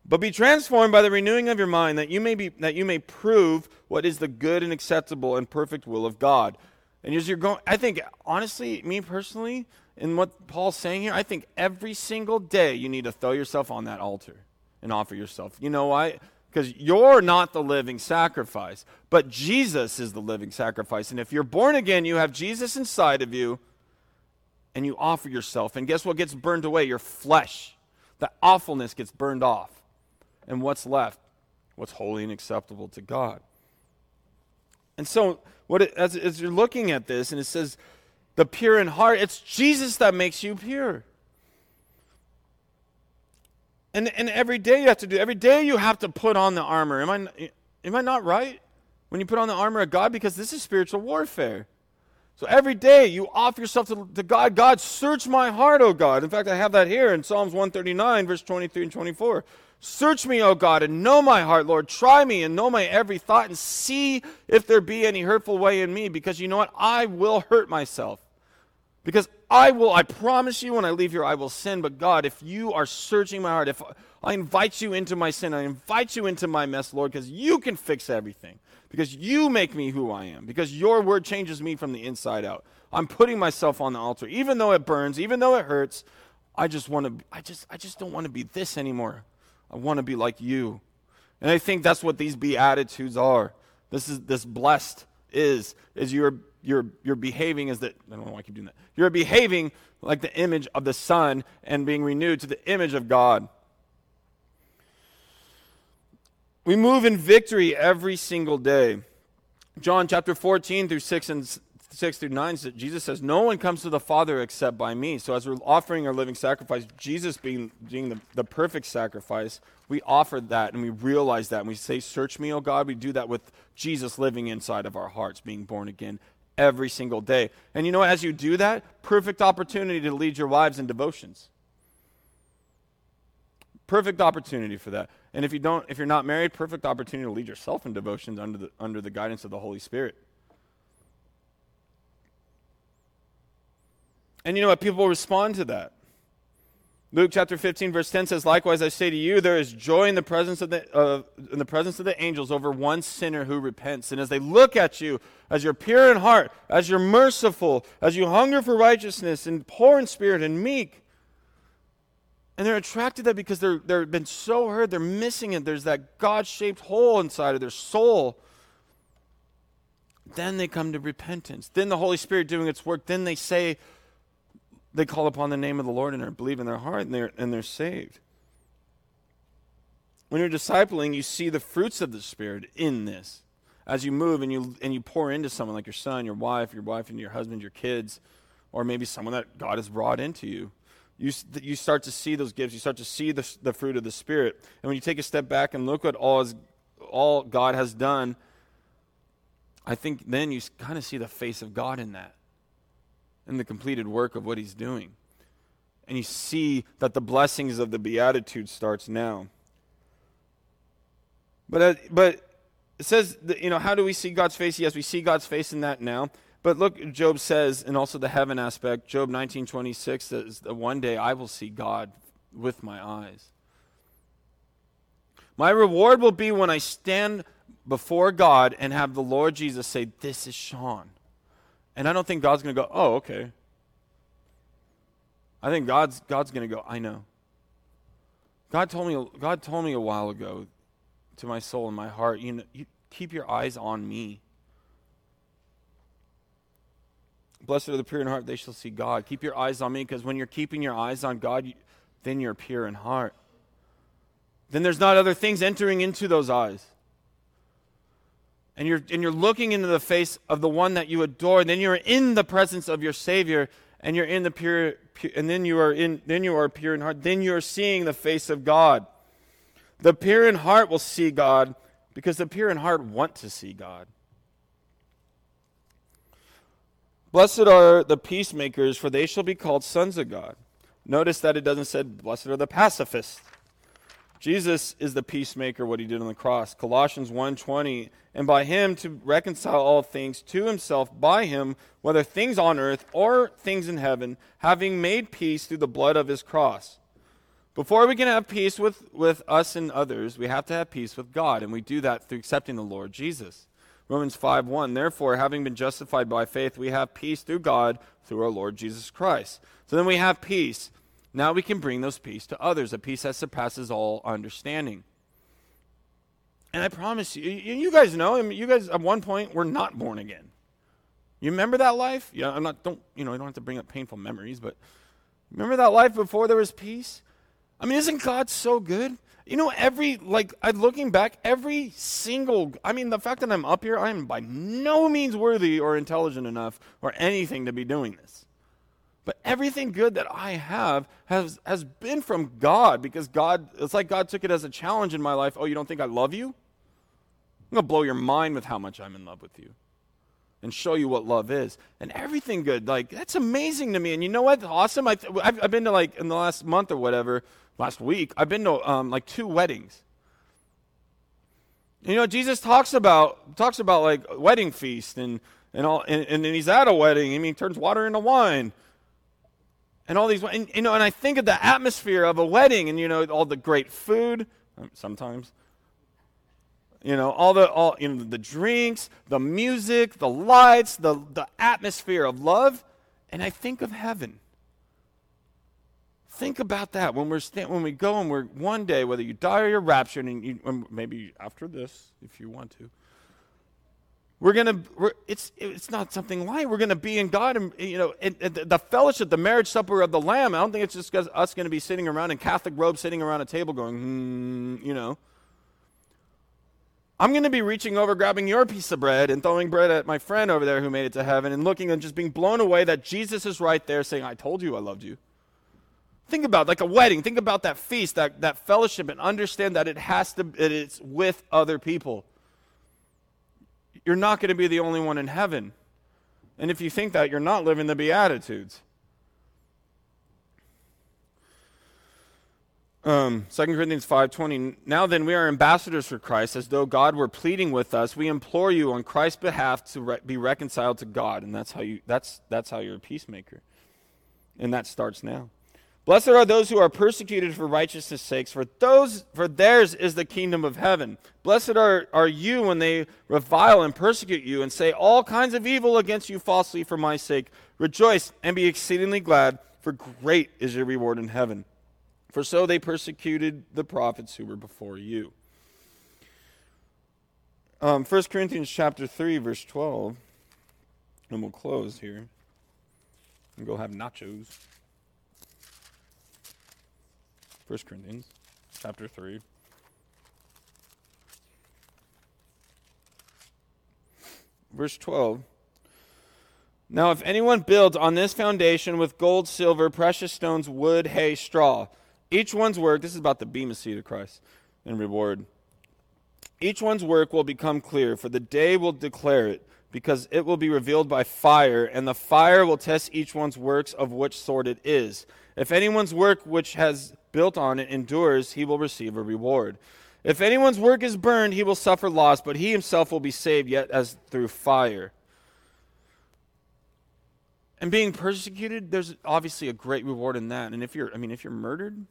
But be transformed by the renewing of your mind, that you may, be, that you may prove what is the good and acceptable and perfect will of God. And as you're going, I think, honestly, me personally, in what Paul's saying here, I think every single day you need to throw yourself on that altar and offer yourself. You know why? because you're not the living sacrifice, but Jesus is the living sacrifice. And if you're born again, you have Jesus inside of you, and you offer yourself. And guess what gets burned away? Your flesh. The awfulness gets burned off. And what's left? What's holy and acceptable to God. And so, what it, as, as you're looking at this, and it says, the pure in heart, it's Jesus that makes you pure. And, and every day you have to do, every day you have to put on the armor. Am I, am I not right? When you put on the armor of God, because this is spiritual warfare. So every day you offer yourself to, to, God. God, search my heart, O God. In fact, I have that here in Psalms 139, verse 23 and 24. Search me, O God, and know my heart, Lord. Try me and know my every thought and see if there be any hurtful way in me, because you know what? I will hurt myself. Because I will, I promise you when I leave here, I will sin. But God, if you are searching my heart, if I invite you into my sin, I invite you into my mess, Lord, because you can fix everything. Because you make me who I am. Because your word changes me from the inside out. I'm putting myself on the altar. Even though it burns, even though it hurts, I just want to, I just, I just don't want to be this anymore. I want to be like you. And I think that's what these beatitudes are. This is, this blessed is, is you're you're, you're behaving as that, I don't know why I keep doing that. You're behaving like the image of the Son and being renewed to the image of God. We move in victory every single day. John chapter 14 through 6 and 6 through 9, Jesus says, No one comes to the Father except by me. So, as we're offering our living sacrifice, Jesus being, being the, the perfect sacrifice, we offer that and we realize that. And we say, Search me, O God. We do that with Jesus living inside of our hearts, being born again every single day. And you know, as you do that, perfect opportunity to lead your wives in devotions. Perfect opportunity for that. And if you don't, if you're not married, perfect opportunity to lead yourself in devotions under the, under the guidance of the Holy Spirit. And you know what? People respond to that. Luke chapter 15, verse 10 says, Likewise, I say to you, there is joy in the presence of the, uh, in the, presence of the angels over one sinner who repents. And as they look at you, as you're pure in heart, as you're merciful, as you hunger for righteousness and poor in spirit and meek, and they're attracted to that because they're, they've been so hurt, they're missing it. There's that God shaped hole inside of their soul. Then they come to repentance. Then the Holy Spirit doing its work. Then they say, they call upon the name of the Lord and are believe in their heart and they're, and they're saved. When you're discipling, you see the fruits of the Spirit in this. As you move and you, and you pour into someone like your son, your wife, your wife, and your husband, your kids, or maybe someone that God has brought into you, you, you start to see those gifts. You start to see the, the fruit of the Spirit. And when you take a step back and look at all, is, all God has done, I think then you kind of see the face of God in that in the completed work of what he's doing. And you see that the blessings of the Beatitude starts now. But, uh, but it says, that, you know, how do we see God's face? Yes, we see God's face in that now. But look, Job says, and also the heaven aspect, Job 19:26 says that one day I will see God with my eyes. My reward will be when I stand before God and have the Lord Jesus say, This is Sean. And I don't think God's going to go, Oh, okay. I think God's, God's going to go, I know. God told, me, God told me a while ago to my soul and my heart, you, know, you keep your eyes on me. Blessed are the pure in heart, they shall see God. Keep your eyes on me because when you're keeping your eyes on God, you, then you're pure in heart. Then there's not other things entering into those eyes. And you're, and you're looking into the face of the one that you adore. Then you're in the presence of your Savior, and you're in the pure, pure and then you are in then you are pure in heart. Then you're seeing the face of God. The pure in heart will see God because the pure in heart want to see God. Blessed are the peacemakers, for they shall be called sons of God. Notice that it doesn't say, Blessed are the pacifists. Jesus is the peacemaker, what he did on the cross. Colossians 1.20, and by him to reconcile all things to himself by him, whether things on earth or things in heaven, having made peace through the blood of his cross. Before we can have peace with, with us and others, we have to have peace with God, and we do that through accepting the Lord Jesus. Romans 5 1. Therefore, having been justified by faith, we have peace through God, through our Lord Jesus Christ. So then we have peace. Now we can bring those peace to others, a peace that surpasses all understanding. And I promise you, you guys know, you guys at one point were not born again. You remember that life? Yeah, I'm not, don't, you know, I don't have to bring up painful memories, but remember that life before there was peace? I mean, isn't God so good? You know, every, like, I'm looking back, every single, I mean, the fact that I'm up here, I am by no means worthy or intelligent enough or anything to be doing this. But everything good that I have has, has been from God because God, it's like God took it as a challenge in my life. Oh, you don't think I love you? I'm going to blow your mind with how much I'm in love with you and show you what love is. And everything good, like, that's amazing to me. And you know what? Awesome. I have I've been to, like, in the last month or whatever, last week, I've been to um, like two weddings. You know, Jesus talks about talks about like wedding feast and and all, and, and he's at a wedding. I mean, he turns water into wine, and all these. And, you know, and I think of the atmosphere of a wedding, and you know, all the great food. Um, sometimes, you know, all the all you know, the drinks, the music, the lights, the the atmosphere of love, and I think of heaven. Think about that when we're sta- when we go and we're one day, whether you die or you're raptured, and you, maybe after this, if you want to, we're gonna. We're, it's it's not something light. We're gonna be in God, and you know, the fellowship, the marriage supper of the Lamb. I don't think it's just us to be sitting around in Catholic robes, sitting around a table, going, hmm, you know. I'm going to be reaching over, grabbing your piece of bread, and throwing bread at my friend over there who made it to heaven, and looking and just being blown away that Jesus is right there, saying, "I told you I loved you." Think about like a wedding. Think about that feast, that, that fellowship, and understand that it has to, it is with other people. You're not going to be the only one in heaven. And if you think that, you're not living the Beatitudes. Um, 2 Corinthians 5.20, Now then we are ambassadors for Christ, as though God were pleading with us. We implore you on Christ's behalf to re- be reconciled to God. And that's how, you, that's, that's how you're a peacemaker. And that starts now. Blessed are those who are persecuted for righteousness' sakes, for those for theirs is the kingdom of heaven. Blessed are, are you when they revile and persecute you and say all kinds of evil against you falsely for my sake. Rejoice and be exceedingly glad, for great is your reward in heaven. For so they persecuted the prophets who were before you. Um, 1 Corinthians chapter 3, verse 12. And we'll close here. And go have nachos. 1 Corinthians chapter 3. Verse 12. Now, if anyone builds on this foundation with gold, silver, precious stones, wood, hay, straw, each one's work, this is about the bema seat of Christ and reward. Each one's work will become clear, for the day will declare it, because it will be revealed by fire, and the fire will test each one's works of which sort it is. If anyone's work which has built on it endures, he will receive a reward. If anyone's work is burned, he will suffer loss, but he himself will be saved, yet as through fire. and being persecuted, there's obviously a great reward in that. And if you're, I mean, if you're murdered,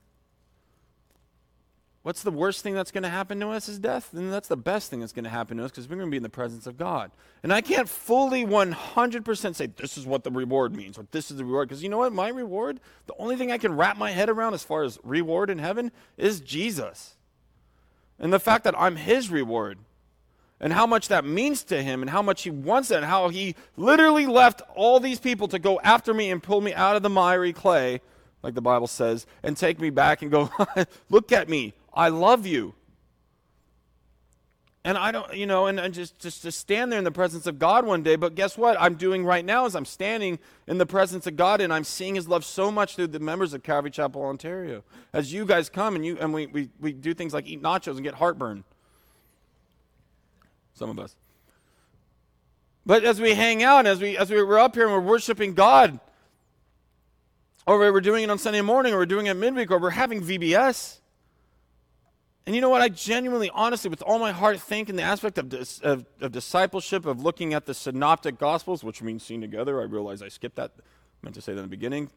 what's the worst thing that's going to happen to us is death? And that's the best thing that's going to happen to us because we're going to be in the presence of God. And I can't fully 100% say this is what the reward means or this is the reward because you know what? My reward, the only thing I can wrap my head around as far as reward in heaven is Jesus. And the fact that I'm his reward and how much that means to him and how much he wants it and how he literally left all these people to go after me and pull me out of the miry clay, like the Bible says, and take me back and go, look at me. I love you. And I don't, you know, and, and just, just to stand there in the presence of God one day. But guess what? I'm doing right now is I'm standing in the presence of God and I'm seeing his love so much through the members of Calvary Chapel, Ontario. As you guys come and you and we, we, we do things like eat nachos and get heartburn some of us. But as we hang out, as we as we were up here and we're worshiping God, or we're doing it on Sunday morning, or we're doing it midweek, or we're having VBS. And you know what? I genuinely, honestly, with all my heart, think in the aspect of, dis, of, of, discipleship, of looking at the synoptic gospels, which means seen together. I realize I skipped that. I meant to say that in the beginning.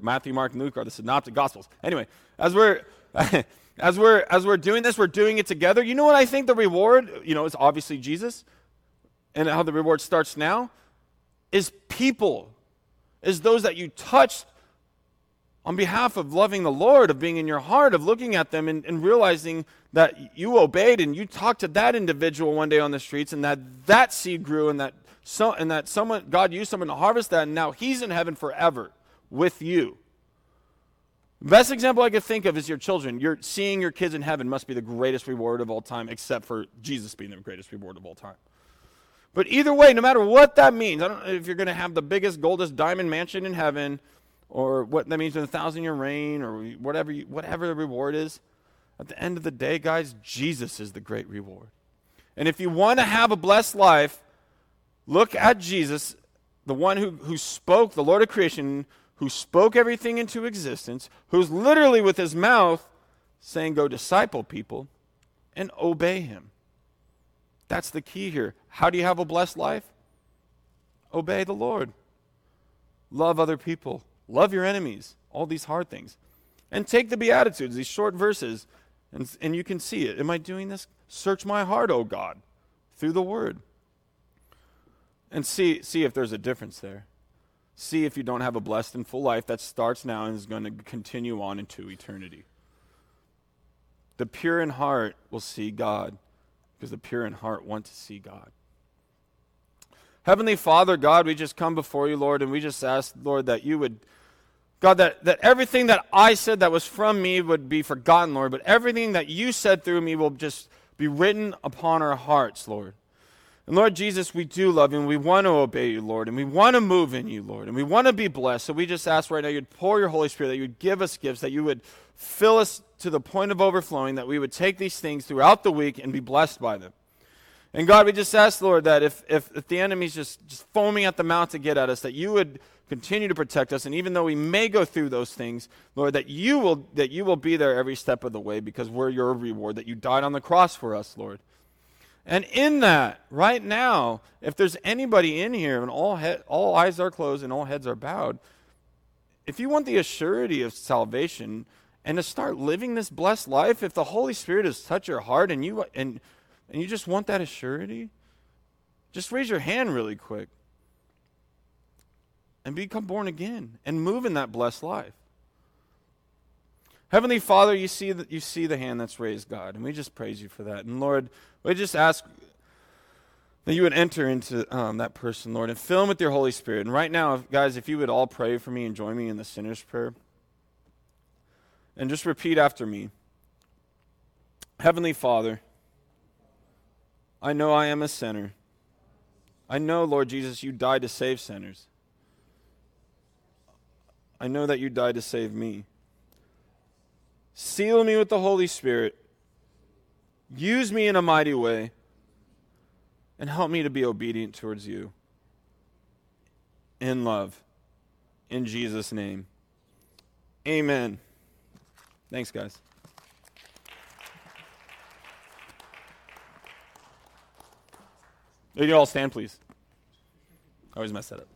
Matthew, Mark, and Luke are the synoptic gospels. Anyway, as we're as we're as we're doing this, we're doing it together. You know what I think the reward, you know, is obviously Jesus. And how the reward starts now is people. Is those that you touched on behalf of loving the Lord, of being in your heart, of looking at them and, and realizing that you obeyed and you talked to that individual one day on the streets and that that seed grew and that so, and that someone God used someone to harvest that and now he's in heaven forever with you. Best example I could think of is your children. You're seeing your kids in heaven must be the greatest reward of all time, except for Jesus being the greatest reward of all time. But either way, no matter what that means, I don't know if you're going to have the biggest, goldest diamond mansion in heaven, or what that means in a thousand year reign, or whatever, you, whatever the reward is. At the end of the day, guys, Jesus is the great reward. And if you want to have a blessed life, look at Jesus, the one who, who spoke, the Lord of creation, who spoke everything into existence, who's literally with his mouth saying, Go disciple people and obey him. That's the key here. How do you have a blessed life? Obey the Lord. Love other people. Love your enemies. All these hard things. And take the Beatitudes, these short verses, and, and you can see it. Am I doing this? Search my heart, O God, through the word. And see, see if there's a difference there see if you don't have a blessed and full life that starts now and is going to continue on into eternity. The pure in heart will see God because the pure in heart want to see God. Heavenly Father, God, we just come before you, Lord, and we just ask, Lord, that you would, God, that, that everything that I said that was from me would be forgotten, Lord, but everything that you said through me will just be written upon our hearts, Lord. And Lord Jesus, we do love you and we want to obey you, Lord, and we want to move in you, Lord, and we want to be blessed. So we just ask right now you'd pour your Holy Spirit, that you would give us gifts, that you would fill us to the point of overflowing, that we would take these things throughout the week and be blessed by them. And God, we just ask, Lord, that if, if, if the enemy's just, just foaming at the mouth to get at us, that you would continue to protect us. And even though we may go through those things, Lord, that you will, that you will be there every step of the way because we're your reward, that you died on the cross for us, Lord. And in that, right now, if there's anybody in here and all, he- all eyes are closed and all heads are bowed, if you want the assurity of salvation and to start living this blessed life, if the Holy Spirit has touched your heart and you, and, and you just want that assurity, just raise your hand really quick and become born again and move in that blessed life. Heavenly Father, you see, the, you see the hand that's raised, God, and we just praise you for that. And Lord, we just ask that you would enter into um, that person, Lord, and fill them with your Holy Spirit. And right now, guys, if you would all pray for me and join me in the sinner's prayer, and just repeat after me Heavenly Father, I know I am a sinner. I know, Lord Jesus, you died to save sinners. I know that you died to save me. Seal me with the Holy Spirit. Use me in a mighty way. And help me to be obedient towards you. In love. In Jesus' name. Amen. Thanks, guys. You all stand, please. I always mess that up.